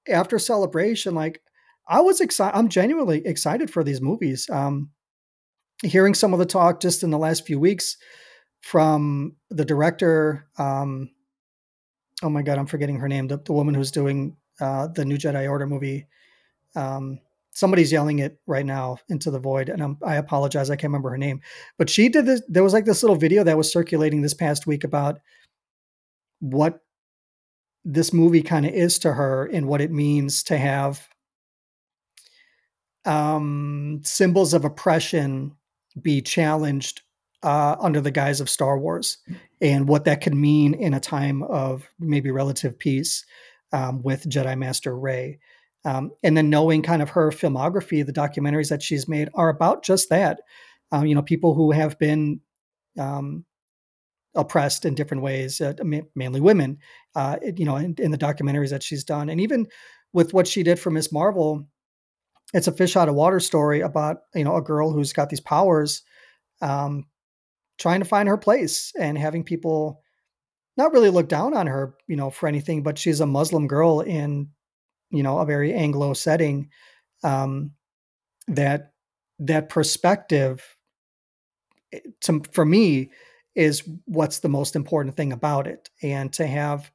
after celebration, like I was excited. I'm genuinely excited for these movies. Um, hearing some of the talk just in the last few weeks from the director. Um, oh my God, I'm forgetting her name. The, the woman who's doing uh, the new Jedi Order movie. Um, somebody's yelling it right now into the void, and I'm, I apologize. I can't remember her name but she did this. There was like this little video that was circulating this past week about what this movie kind of is to her and what it means to have um, symbols of oppression be challenged uh, under the guise of Star Wars and what that could mean in a time of maybe relative peace um, with Jedi Master Rey. Um, and then knowing kind of her filmography, the documentaries that she's made are about just that. Um, you know, people who have been um, oppressed in different ways, uh, mainly women, uh, you know, in, in, the documentaries that she's done. And even with what she did for Miss Marvel, it's a fish out of water story about, you know, a girl who's got these powers, um, trying to find her place and having people not really look down on her, you know, for anything, but she's a Muslim girl in, you know, a very Anglo setting. Um, that that perspective eh, to, for me is what's the most important thing about it. And to have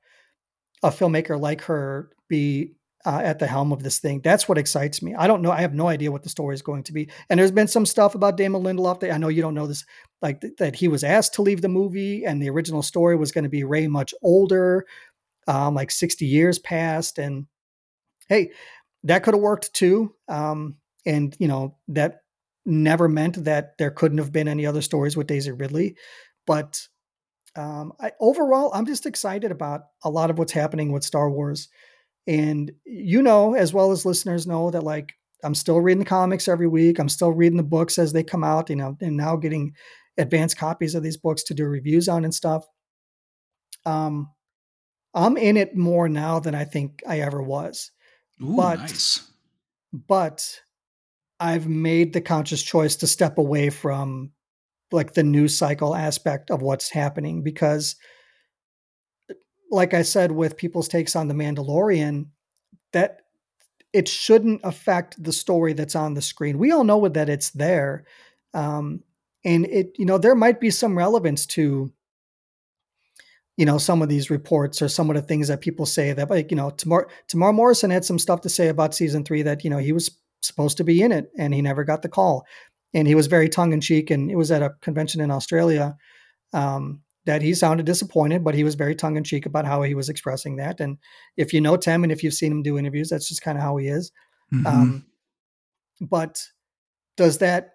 a filmmaker like her be uh, at the helm of this thing, that's what excites me. I don't know. I have no idea what the story is going to be. And there's been some stuff about Damon Lindelof that I know you don't know this, like th- that he was asked to leave the movie and the original story was going to be Rey much older, um, like 60 years past. And hey, that could have worked too. Um, and, you know, that never meant that there couldn't have been any other stories with Daisy Ridley. But um, I, overall, I'm just excited about a lot of what's happening with Star Wars. And you know, as well as listeners know, that like I'm still reading the comics every week. I'm still reading the books as they come out, you know, and now getting advanced copies of these books to do reviews on and stuff. Um, I'm in it more now than I think I ever was. Ooh, but, nice. But I've made the conscious choice to step away from like the news cycle aspect of what's happening because like I said with people's takes on the Mandalorian that it shouldn't affect the story that's on the screen. We all know that it's there. Um, and it you know there might be some relevance to you know some of these reports or some of the things that people say that like you know Temuera, Temuera Morrison had some stuff to say about season 3 that you know he was supposed to be in it and he never got the call and he was very tongue in cheek. And it was at a convention in Australia um, that he sounded disappointed, but he was very tongue in cheek about how he was expressing that. And if you know Tim and if you've seen him do interviews, that's just kind of how he is. Mm-hmm. Um, but does that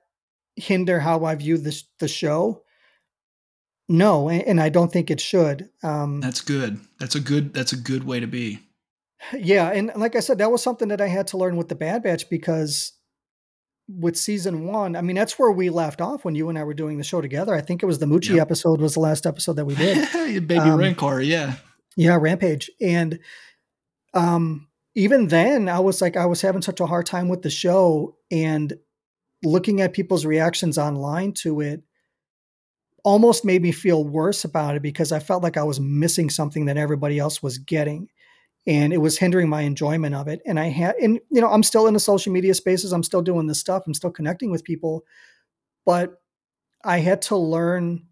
hinder how I view this the show? No, and I don't think it should. Um, that's good. That's a good. That's a good way to be. Yeah, and like I said, that was something that I had to learn with the Bad Batch because with season one, I mean, that's where we left off when you and I were doing the show together. I think it was the Muchi yep. episode was the last episode that we did. Baby um, Rancor, yeah. Yeah, Rampage. And um even then I was like I was having such a hard time with the show and looking at people's reactions online to it almost made me feel worse about it because I felt like I was missing something that everybody else was getting and it was hindering my enjoyment of it. And I had, and you know, I'm still in the social media spaces. I'm still doing this stuff. I'm still connecting with people, but I had to learn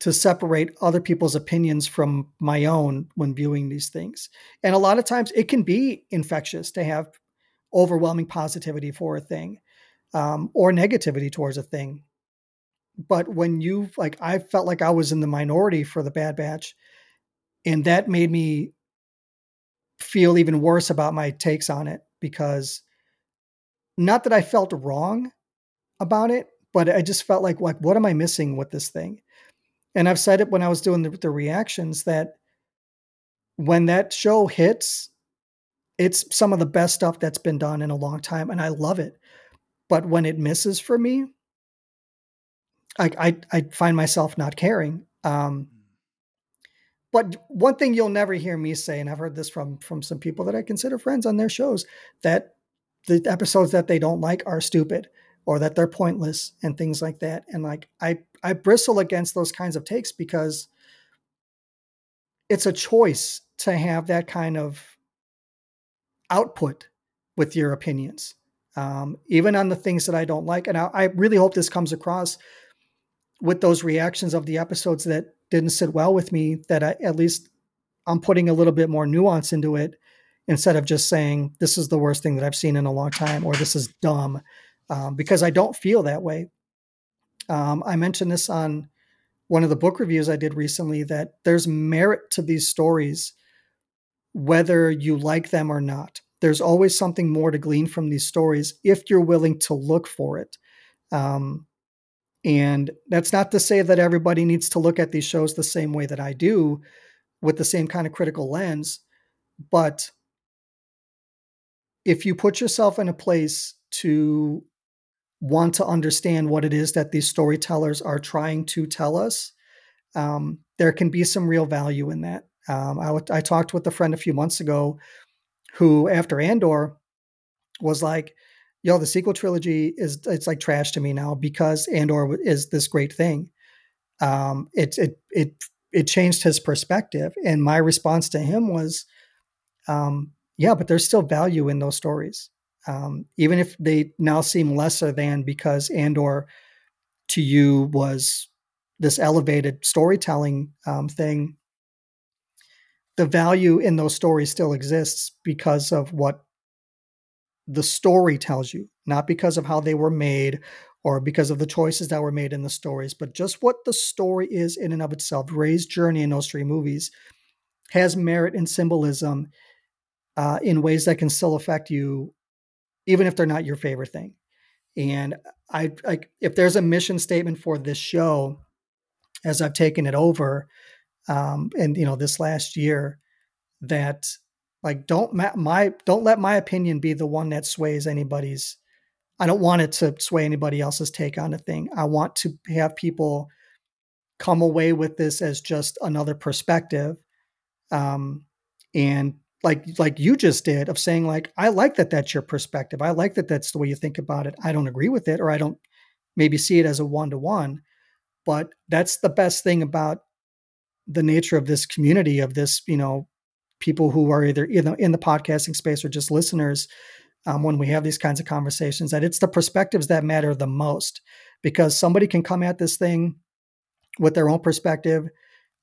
to separate other people's opinions from my own when viewing these things. And a lot of times it can be infectious to have overwhelming positivity for a thing um, or negativity towards a thing. But when you like, I felt like I was in the minority for the Bad Batch, and that made me feel even worse about my takes on it because not that I felt wrong about it, but I just felt like like what am I missing with this thing? And I've said it when I was doing the, the reactions that when that show hits, it's some of the best stuff that's been done in a long time, and I love it. But when it misses for me, I I, I find myself not caring. Um, but one thing you'll never hear me say, and I've heard this from from some people that I consider friends on their shows, that the episodes that they don't like are stupid or that they're pointless and things like that. And like I I bristle against those kinds of takes because it's a choice to have that kind of output with your opinions, um, even on the things that I don't like. And I, I really hope this comes across with those reactions of the episodes that didn't sit well with me that I, at least I'm putting a little bit more nuance into it instead of just saying this is the worst thing that I've seen in a long time or this is dumb um, because I don't feel that way. Um, I mentioned this on one of the book reviews I did recently that there's merit to these stories, whether you like them or not. There's always something more to glean from these stories if you're willing to look for it. Um, and that's not to say that everybody needs to look at these shows the same way that I do with the same kind of critical lens. But if you put yourself in a place to want to understand what it is that these storytellers are trying to tell us, um, there can be some real value in that. Um, I, w- I talked with a friend a few months ago who, after Andor, was like, yo, the sequel trilogy is it's like trash to me now because Andor is this great thing. Um, it it it it changed his perspective, and my response to him was, um, yeah, but there's still value in those stories, um, even if they now seem lesser than because Andor to you was this elevated storytelling um, thing. The value in those stories still exists because of what the story tells you, not because of how they were made or because of the choices that were made in the stories, but just what the story is in and of itself. Rey's journey in those three movies has merit and symbolism uh, in ways that can still affect you, even if they're not your favorite thing. And I, like, if there's a mission statement for this show, as I've taken it over, um, and you know, this last year, that like don't ma- my don't let my opinion be the one that sways anybody's. I don't want it to sway anybody else's take on a thing. I want to have people come away with this as just another perspective, um, and like like you just did of saying like I like that that's your perspective. I like that that's the way you think about it. I don't agree with it, or I don't maybe see it as a one to one, but that's the best thing about the nature of this community of this you know people who are either in the, in the podcasting space or just listeners um, when we have these kinds of conversations that it's the perspectives that matter the most. Because somebody can come at this thing with their own perspective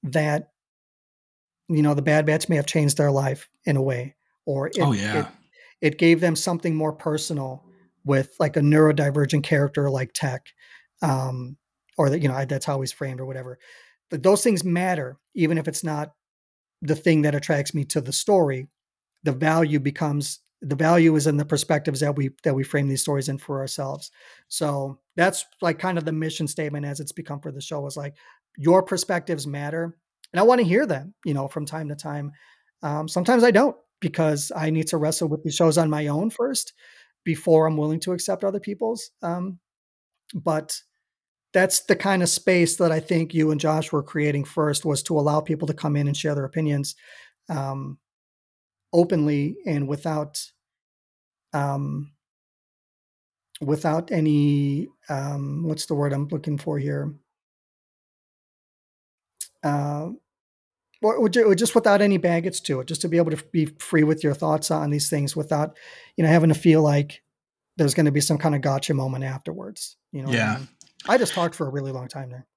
that you know the bad batch may have changed their life in a way or it, oh yeah. it, it gave them something more personal with like a neurodivergent character like tech um, or that you know that's how he's framed or whatever. But those things matter even if it's not the thing that attracts me to the story the value becomes the value is in the perspectives that we that we frame these stories in for ourselves. So that's like kind of the mission statement as it's become for the show is like your perspectives matter and i want to hear them you know from time to time. Um, sometimes i don't because i need to wrestle with the shows on my own first before i'm willing to accept other people's um, but that's the kind of space that I think you and Josh were creating first was to allow people to come in and share their opinions um, openly and without um, without any um, what's the word I'm looking for here uh, or, or just without any baggage to it just to be able to be free with your thoughts on these things without you know having to feel like there's going to be some kind of gotcha moment afterwards you know yeah I, mean? I just talked for a really long time there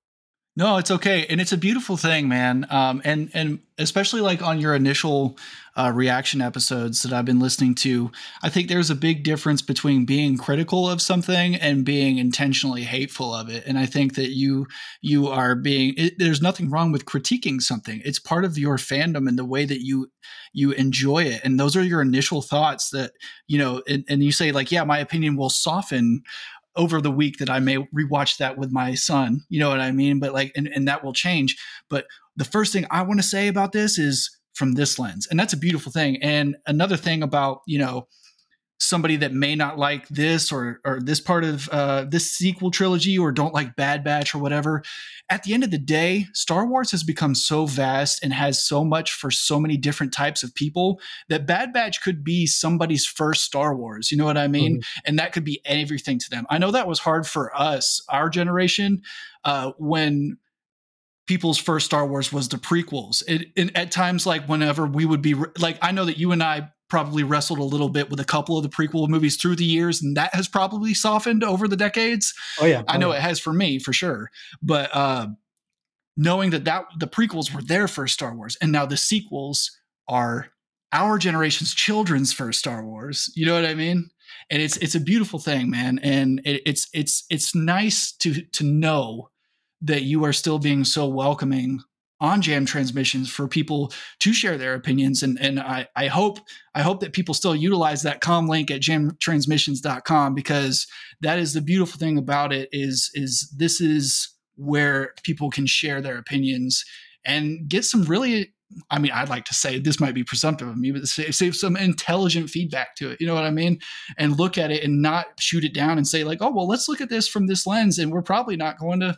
no, it's okay, and it's a beautiful thing, man. Um, and and especially like on your initial uh, reaction episodes that I've been listening to, I think there's a big difference between being critical of something and being intentionally hateful of it. And I think that you you are being. It, there's nothing wrong with critiquing something. It's part of your fandom and the way that you you enjoy it. And those are your initial thoughts that you know. And, and you say like, yeah, my opinion will soften over the week that I may rewatch that with my son. You know what I mean? But like, and, and that will change. But the first thing I want to say about this is from this lens. And that's a beautiful thing. And another thing about, you know, somebody that may not like this or or this part of uh, this sequel trilogy or don't like Bad Batch or whatever. At the end of the day, Star Wars has become so vast and has so much for so many different types of people that Bad Batch could be somebody's first Star Wars. You know what I mean? Mm-hmm. And that could be everything to them. I know that was hard for us, our generation, uh, when people's first Star Wars was the prequels. It, it, at times, like whenever we would be like, I know that you and I probably wrestled a little bit with a couple of the prequel movies through the years, and that has probably softened over the decades. Oh yeah, I know it has for me for sure. But uh, knowing that that the prequels were their first Star Wars, and now the sequels are our generation's children's first Star Wars. You know what I mean? And it's it's a beautiful thing, man. And it, it's it's it's nice to to know that you are still being so welcoming on jammed transmissions for people to share their opinions and and I, I hope I hope that people still utilize that com link at jammedtransmissions.com because that is the beautiful thing about it is is this is where people can share their opinions and get some really I mean, I'd like to say this might be presumptive of me, but save, save, some intelligent feedback to it. You know what I mean? And look at it and not shoot it down and say, like, oh, well, let's look at this from this lens. And we're probably not going to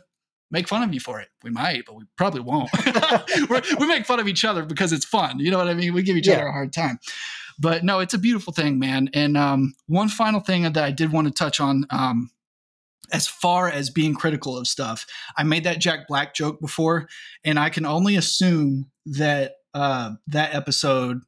make fun of you for it. We might, but we probably won't. we make fun of each other because it's fun. You know what I mean? We give each yeah. other a hard time. But no, it's a beautiful thing, man. And um, one final thing that I did want to touch on. Um, as far as being critical of stuff, I made that Jack Black joke before, and I can only assume that uh, that episode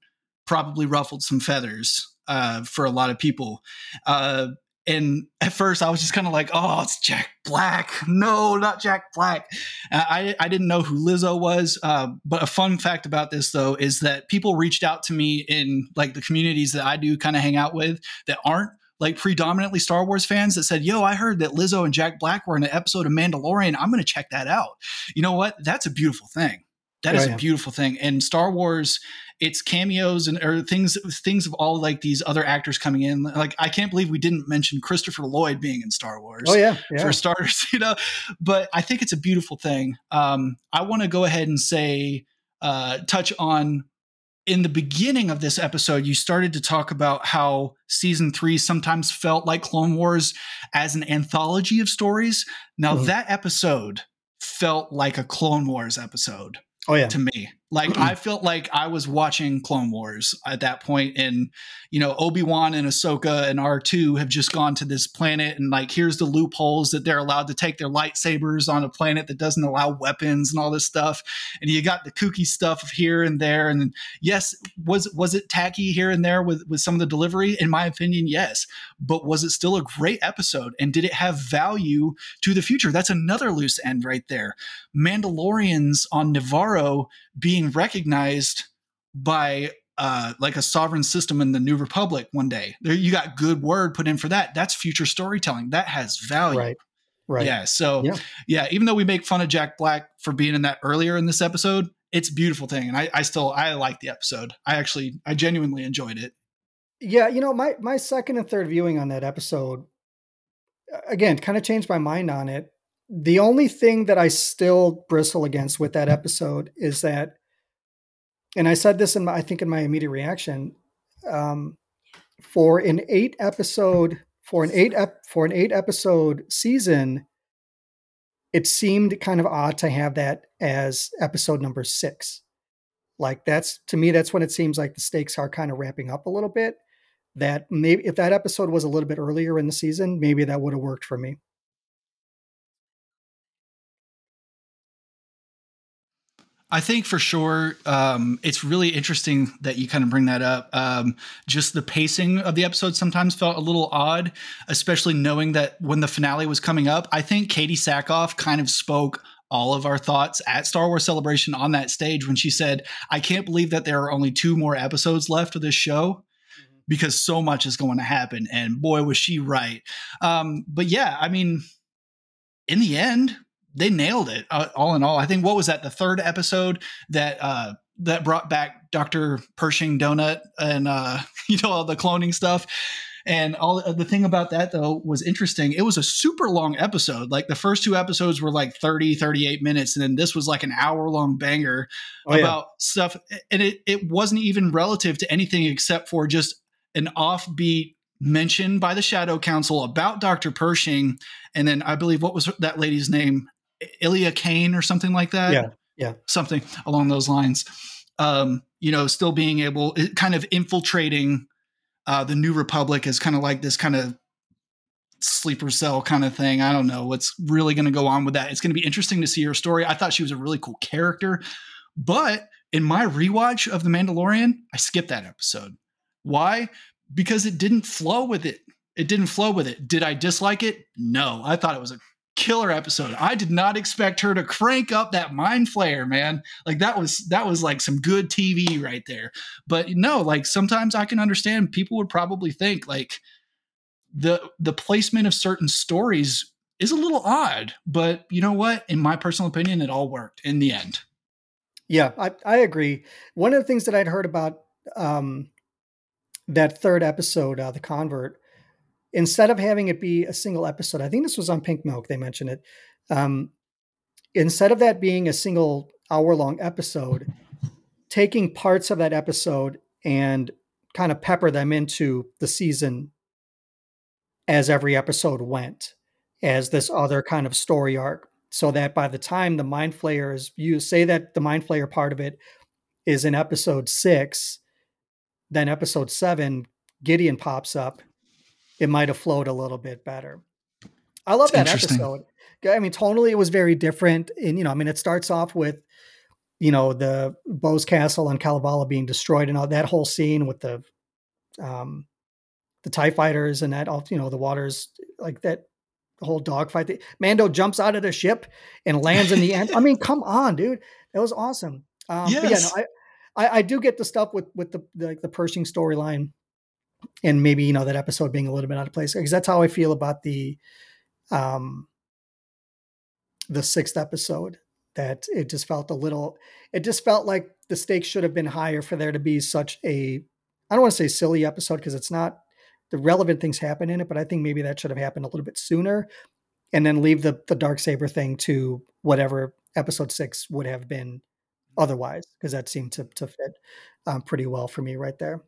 probably ruffled some feathers uh, for a lot of people. Uh, and at first I was just kind of like, oh, it's Jack Black. No, not Jack Black. I, I didn't know who Lizzo was. Uh, but a fun fact about this, though, is that people reached out to me in like the communities that I do kind of hang out with that aren't like predominantly Star Wars fans that said, Yo, I heard that Lizzo and Jack Black were in an episode of Mandalorian. I'm going to check that out. You know what? That's a beautiful thing. That oh, is yeah. a beautiful thing. And Star Wars it's cameos and or things things of all like these other actors coming in. Like I can't believe we didn't mention Christopher Lloyd being in Star Wars. Oh yeah, yeah. for starters, you know. But I think it's a beautiful thing. Um, I want to go ahead and say uh, touch on in the beginning of this episode, you started to talk about how season three sometimes felt like Clone Wars as an anthology of stories. Now, mm-hmm. that episode felt like a Clone Wars episode. Oh yeah, to me, like I felt like I was watching Clone Wars at that point, and you know Obi Wan and Ahsoka and R two have just gone to this planet, and like here's the loopholes that they're allowed to take their lightsabers on a planet that doesn't allow weapons and all this stuff, and you got the kooky stuff here and there, and yes, was was it tacky here and there with with some of the delivery? In my opinion, yes, but was it still a great episode, and did it have value to the future? That's another loose end right there. Mandalorians on Nevarro being recognized by uh, like a sovereign system in the New Republic one day. There, you got good word put in for that. That's future storytelling. That has value. Right. Right. Yeah. So yeah. yeah, even though we make fun of Jack Black for being in that earlier in this episode, it's a beautiful thing, and I, I still I like the episode. I actually I genuinely enjoyed it. Yeah, you know my my second and third viewing on that episode, again, kind of changed my mind on it the only thing that I still bristle against with that episode is that, and I said this in my, I think in my immediate reaction, um, for an eight episode, for an eight ep, for an eight episode season, it seemed kind of odd to have that as episode number six. Like that's to me, that's when it seems like the stakes are kind of ramping up a little bit. That maybe if that episode was a little bit earlier in the season, maybe that would have worked for me. I think for sure, um, it's really interesting that you kind of bring that up. Um, just the pacing of the episode sometimes felt a little odd, especially knowing that when the finale was coming up, I think Katee Sackhoff kind of spoke all of our thoughts at Star Wars Celebration on that stage when she said, I can't believe that there are only two more episodes left of this show mm-hmm. because so much is going to happen. And boy, was she right. Um, but yeah, I mean, in the end, they nailed it uh, all in all. I think what was that the third episode that uh that brought back Dr. Pershing Donut and uh you know all the cloning stuff. And all uh, the thing about that though was interesting. It was a super long episode. Like the first two episodes were like 30, 38 minutes. And then this was like an hour long banger oh, about yeah. stuff. And it, it wasn't even relative to anything except for just an offbeat mention by the Shadow Council about Dr. Pershing. And then I believe what was that lady's name? Elia Kane or something like that. Yeah, yeah, something along those lines. Um, you know, still being able, kind of infiltrating uh, the New Republic as kind of like this kind of sleeper cell kind of thing. I don't know what's really going to go on with that. It's going to be interesting to see her story. I thought she was a really cool character, but in my rewatch of The Mandalorian, I skipped that episode. Why? Because it didn't flow with it. It didn't flow with it. Did I dislike it? No. I thought it was a killer episode. I did not expect her to crank up that mind flayer, man. Like that was that was like some good TV right there. But no, like sometimes I can understand people would probably think like the the placement of certain stories is a little odd. But you know what? In my personal opinion, it all worked in the end. Yeah, I, I agree. One of the things that I'd heard about um, that third episode, uh, The Convert, instead of having it be a single episode, I think this was on Pink Milk, they mentioned it. Um, instead of that being a single hour long episode, taking parts of that episode and kind of pepper them into the season as every episode went, as this other kind of story arc so that by the time the mind flayer is you say that the mind flayer part of it is in episode six then episode seven gideon pops up it might have flowed a little bit better i love that episode i mean tonally it was very different and you know i mean it starts off with you know the Bose castle on Kalevala being destroyed and all that whole scene with the um the tie fighters and that all you know the waters like that the whole dogfight. Mando jumps out of the ship and lands in the end. I mean, come on, dude, that was awesome. Um, yes. yeah, no, I, I, I do get the stuff with with the the, like the Pershing storyline, and maybe you know that episode being a little bit out of place because that's how I feel about the um the sixth episode. That it just felt a little. It just felt like the stakes should have been higher for there to be such a. I don't want to say silly episode because it's not the relevant things happen in it, but I think maybe that should have happened a little bit sooner, and then leave the the dark saber thing to whatever episode six would have been otherwise, because that seemed to to fit um, pretty well for me right there.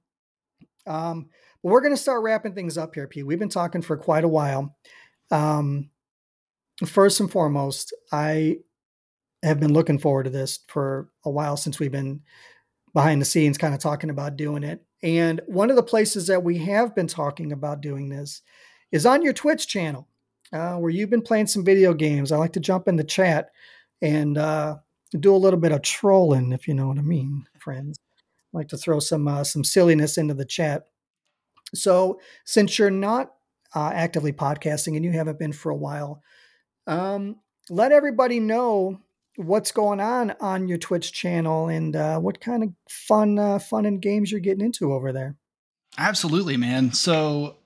Um, but we're going to start wrapping things up here, Pete. We've been talking for quite a while. Um, first and foremost, I have been looking forward to this for a while since we've been behind the scenes, kind of talking about doing it. And one of the places that we have been talking about doing this is on your Twitch channel, uh, where you've been playing some video games. I like to jump in the chat and uh, do a little bit of trolling, if you know what I mean, friends. Like to throw some uh, some silliness into the chat. So, since you're not uh, actively podcasting and you haven't been for a while, um, let everybody know what's going on on your Twitch channel and uh, what kind of fun, uh, fun and games you're getting into over there. Absolutely, man. So,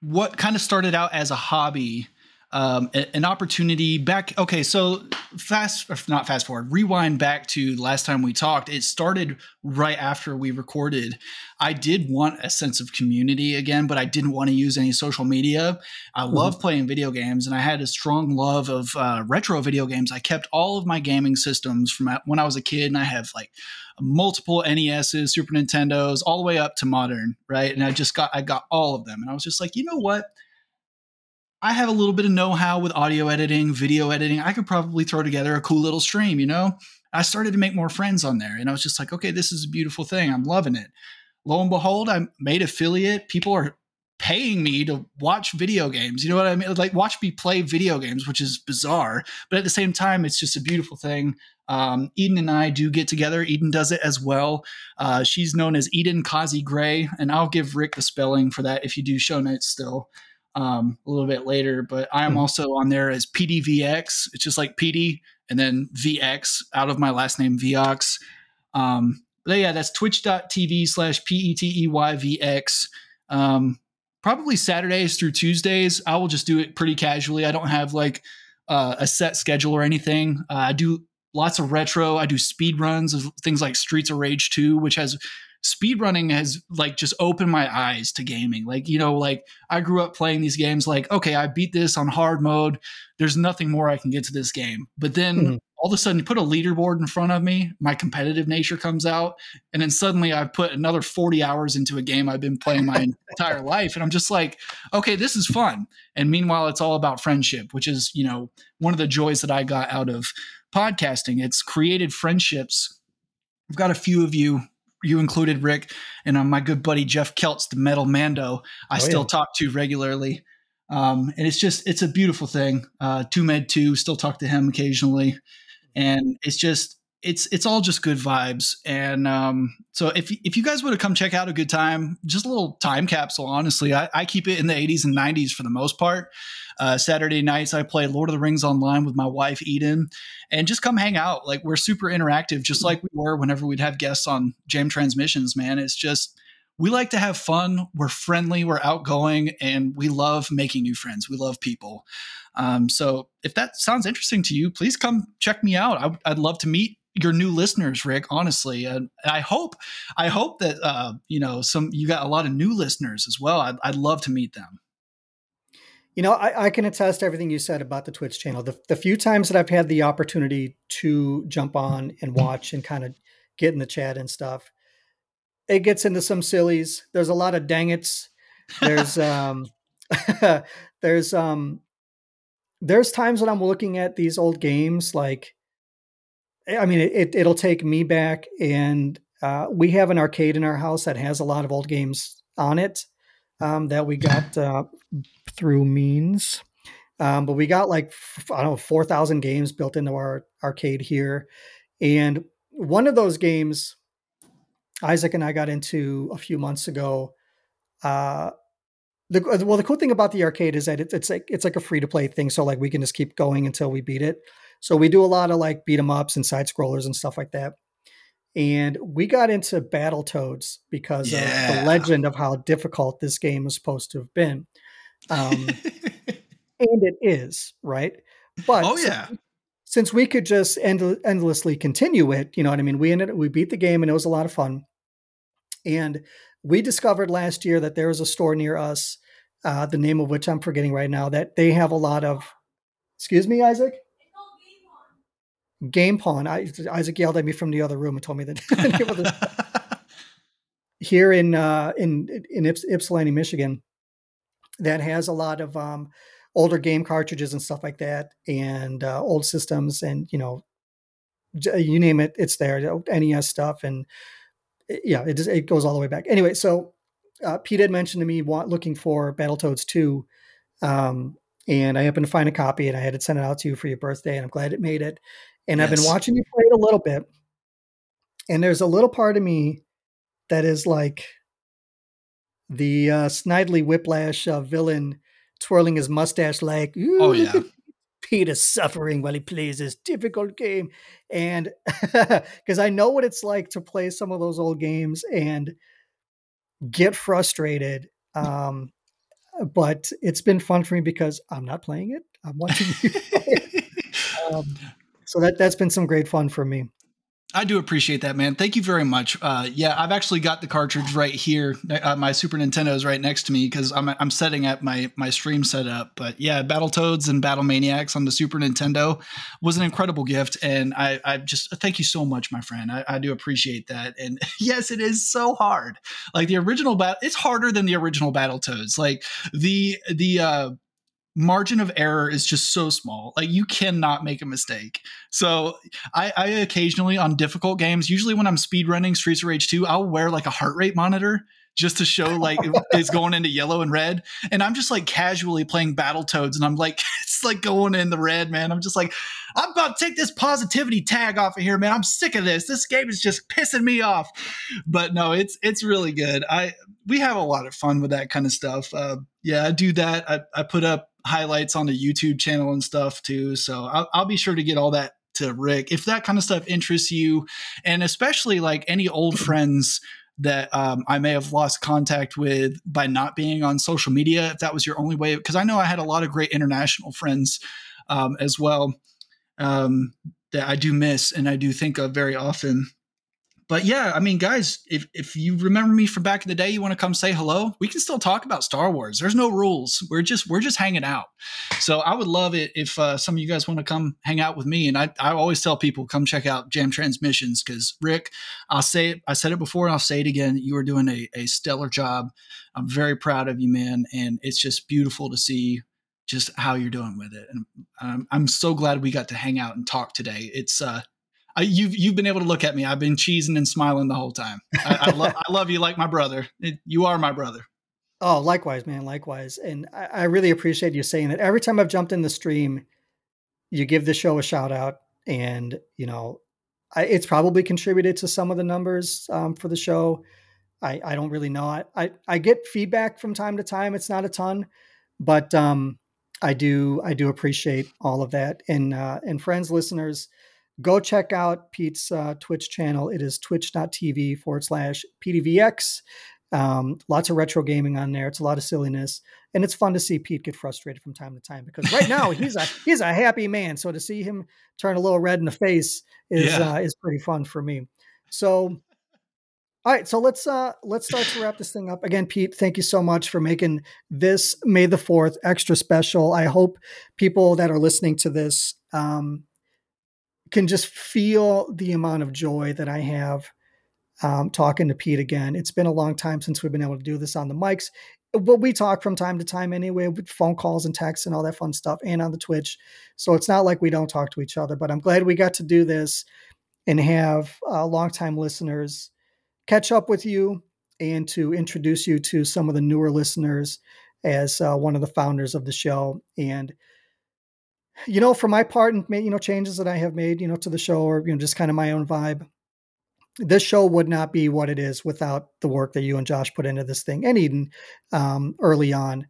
what kind of started out as a hobby um, an opportunity back. Okay, so fast, not fast forward, rewind back to last time we talked. It started right after we recorded. I did want a sense of community again, but I didn't want to use any social media. I mm-hmm. love playing video games, and I had a strong love of uh, retro video games. I kept all of my gaming systems from when I was a kid, and I have like multiple NESs, Super Nintendos, all the way up to modern, right? And I just got I got all of them, and I was just like, you know what? I have a little bit of know how with audio editing, video editing. I could probably throw together a cool little stream, you know? I started to make more friends on there and I was just like, okay, this is a beautiful thing. I'm loving it. Lo and behold, I made affiliate. People are paying me to watch video games. You know what I mean? Like watch me play video games, which is bizarre. But at the same time, it's just a beautiful thing. Um, Eden and I do get together. Eden does it as well. Uh, she's known as Eden Kazi Gray, and I'll give Rik the spelling for that if you do show notes still um, a little bit later. But I am mm-hmm. also on there as PDVX. It's just like PD and then VX out of my last name Viox. Um, but yeah, that's twitch.tv slash P E T E Y V X. Um, probably Saturdays through Tuesdays. I will just do it pretty casually. I don't have like uh, a set schedule or anything. Uh, I do lots of retro. I do speed runs of things like Streets of Rage 2, which has speedrunning has like just opened my eyes to gaming. Like, you know, like I grew up playing these games like, okay, I beat this on hard mode. There's nothing more I can get to this game. But then mm-hmm. all of a sudden you put a leaderboard in front of me, my competitive nature comes out, and then suddenly I've put another 40 hours into a game I've been playing my entire life. And I'm just like, okay, this is fun. And meanwhile, it's all about friendship, which is, you know, one of the joys that I got out of podcasting. It's created friendships. I've got a few of you you included Rik and uh, my good buddy Jeff Kelts, the Metal Mando. I oh, still yeah. talk to regularly, um, and it's just it's a beautiful thing. Uh, two Med two still talk to him occasionally, and it's just it's it's all just good vibes. And um, so if if you guys would have come check out a good time, just a little time capsule. Honestly, I, I keep it in the 80s and 90s for the most part. Uh, Saturday nights, I play Lord of the Rings online with my wife Eden, and just come hang out. Like we're super interactive, just like we were whenever we'd have guests on Jammed Transmissions. Man, it's just we like to have fun. We're friendly, we're outgoing, and we love making new friends. We love people. Um, so if that sounds interesting to you, please come check me out. I, would love to meet your new listeners, Rik. Honestly, and I hope, I hope that uh, you know some you got a lot of new listeners as well. I'd, I'd love to meet them. You know, I, I, can attest to everything you said about the Twitch channel. The, the few times that I've had the opportunity to jump on and watch and kind of get in the chat and stuff, it gets into some sillies. There's a lot of dang it's. There's um, there's um, there's times when I'm looking at these old games, like, I mean, it, it will take me back, and uh, we have an arcade in our house that has a lot of old games on it um, that we got uh, through means. Um, but we got like I don't know four thousand games built into our arcade here, and one of those games, Isaac and I got into a few months ago. Uh, the well, the cool thing about the arcade is that it, it's like it's like a free to play thing, so like we can just keep going until we beat it. So we do a lot of like beat 'em ups and side scrollers and stuff like that and we got into Battletoads because yeah. of the legend of how difficult this game was supposed to have been. Um, and it is, right? But oh yeah, since, since we could just end, endlessly continue it, you know what I mean? We ended we beat the game and it was a lot of fun. And we discovered last year that there was a store near us, uh, the name of which I'm forgetting right now, that they have a lot of. Excuse me, Isaac. Game Pawn. I, Isaac yelled at me from the other room and told me that here in uh, in in Yps, Ypsilanti, Michigan, that has a lot of um, older game cartridges and stuff like that, and uh, old systems, and you know, you name it, it's there. NES stuff, and yeah, it just, it goes all the way back. Anyway, so uh, Pete had mentioned to me want, looking for Battletoads two. Um, and I happened to find a copy and I had it sent it out to you for your birthday, and I'm glad it made it. And yes. I've been watching you play it a little bit. And there's a little part of me that is like the uh, Snidely Whiplash uh, villain twirling his mustache like, oh, yeah. Pete is suffering while he plays this difficult game. And because I know what it's like to play some of those old games and get frustrated. Um, but it's been fun for me because I'm not playing it. I'm watching you. um, so that that's been some great fun for me. I do appreciate that, man. Thank you very much. Uh, yeah, I've actually got the cartridge right here. Uh, my Super Nintendo is right next to me because I'm I'm setting up my my stream setup. But yeah, Battletoads and Battlemaniacs on the Super Nintendo was an incredible gift, and I I just thank you so much, my friend. I, I do appreciate that. And yes, it is so hard. Like the original bat, it's harder than the original Battletoads. Like the the uh, margin of error is just so small. Like you cannot make a mistake. So I, I occasionally on difficult games, usually when I'm speed running Streets of Rage 2, I'll wear like a heart rate monitor just to show like it's going into yellow and red. And I'm just like casually playing Battletoads, and I'm like, it's like going in the red, man. I'm just like, I'm about to take this positivity tag off of here, man. I'm sick of this. This game is just pissing me off. But no, it's it's really good. I we have a lot of fun with that kind of stuff. Uh, yeah, I do that. I, I put up highlights on the YouTube channel and stuff too. So I'll, I'll be sure to get all that to Rik if that kind of stuff interests you, and especially like any old friends that um, I may have lost contact with by not being on social media. If that was your only way, because I know I had a lot of great international friends um, as well um, that I do miss and I do think of very often but yeah, I mean, guys, if if you remember me from back in the day, you want to come say hello, we can still talk about Star Wars. There's no rules. We're just we're just hanging out. So I would love it if uh, some of you guys want to come hang out with me. And I I always tell people come check out Jammed Transmissions because Rik, I'll say it. I said it before and I'll say it again. You are doing a a stellar job. I'm very proud of you, man. And it's just beautiful to see just how you're doing with it. And I'm, I'm so glad we got to hang out and talk today. It's uh I, you've you've been able to look at me. I've been cheesing and smiling the whole time. I, I, lo- I love you like my brother. It, you are my brother. Oh, likewise, man. Likewise, and I, I, really appreciate you saying that. Every time I've jumped in the stream, you give the show a shout out, and you know, it's probably contributed to some of the numbers um, for the show. I, I don't really know. I, I, I get feedback from time to time. It's not a ton, but um, I do I do appreciate all of that. And uh, and friends, listeners, go check out Pete's uh, Twitch channel. It is twitch.tv forward slash PDVX. Um, lots of retro gaming on there. It's a lot of silliness, and it's fun to see Pete get frustrated from time to time because right now he's a he's a happy man. So to see him turn a little red in the face is Yeah. uh, is pretty fun for me. So, all right, so let's uh let's start to wrap this thing up. Again, Pete, thank you so much for making this May the Fourth extra special. I hope people that are listening to this um, can just feel the amount of joy that I have um, talking to Pete again. It's been a long time since we've been able to do this on the mics, but we talk from time to time anyway with phone calls and texts and all that fun stuff and on the Twitch. So it's not like we don't talk to each other, but I'm glad we got to do this and have uh, longtime listeners catch up with you and to introduce you to some of the newer listeners as uh, one of the founders of the show. And you know, for my part, and you know, changes that I have made, you know, to the show, or you know, just kind of my own vibe. This show would not be what it is without the work that you and Josh put into this thing, and Eden um, early on.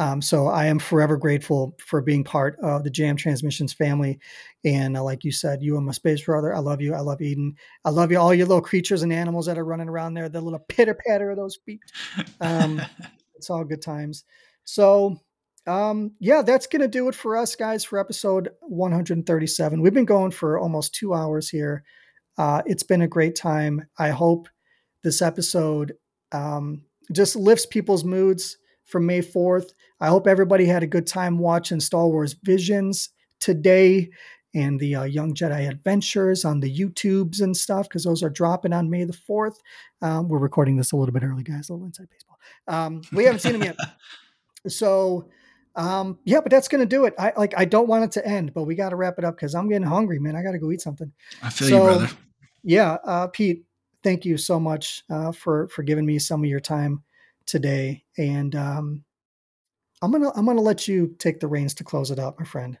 Um, so I am forever grateful for being part of the Jammed Transmissions family. And uh, like you said, you and my space brother. I love you. I love Eden. I love you. All your little creatures and animals that are running around there. The little pitter patter of those feet. Um, it's all good times. So um yeah that's gonna do it for us guys for episode 137 we've been going for almost two hours here. Uh it's been a great time. I hope this episode um just lifts people's moods for may 4th i hope everybody had a good time watching star wars visions today and the uh, young jedi adventures on the youtubes and stuff because those are dropping on may the 4th um, we're recording this a little bit early guys a little inside baseball. Um, we haven't seen them yet. So um yeah but that's gonna do it. I like i don't want it to end but we got to wrap it up because i'm getting hungry man. I gotta go eat something. I feel So- you, brother. yeah uh pete thank you so much uh for for giving me some of your time today. And um i'm gonna i'm gonna let you take the reins to close it up my friend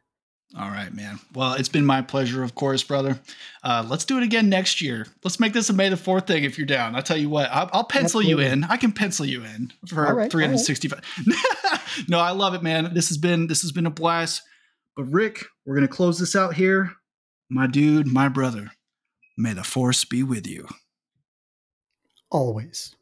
All right, man. Well, it's been my pleasure, of course, brother. Uh, let's do it again next year. Let's make this a May the Fourth thing. If you're down, I'll tell you what. I'll, I'll pencil you in. I can pencil you in for right, all right. 365. no, I love it, man. This has been this has been a blast. But Rik, we're gonna close this out here. My dude, my brother. May the Force be with you. always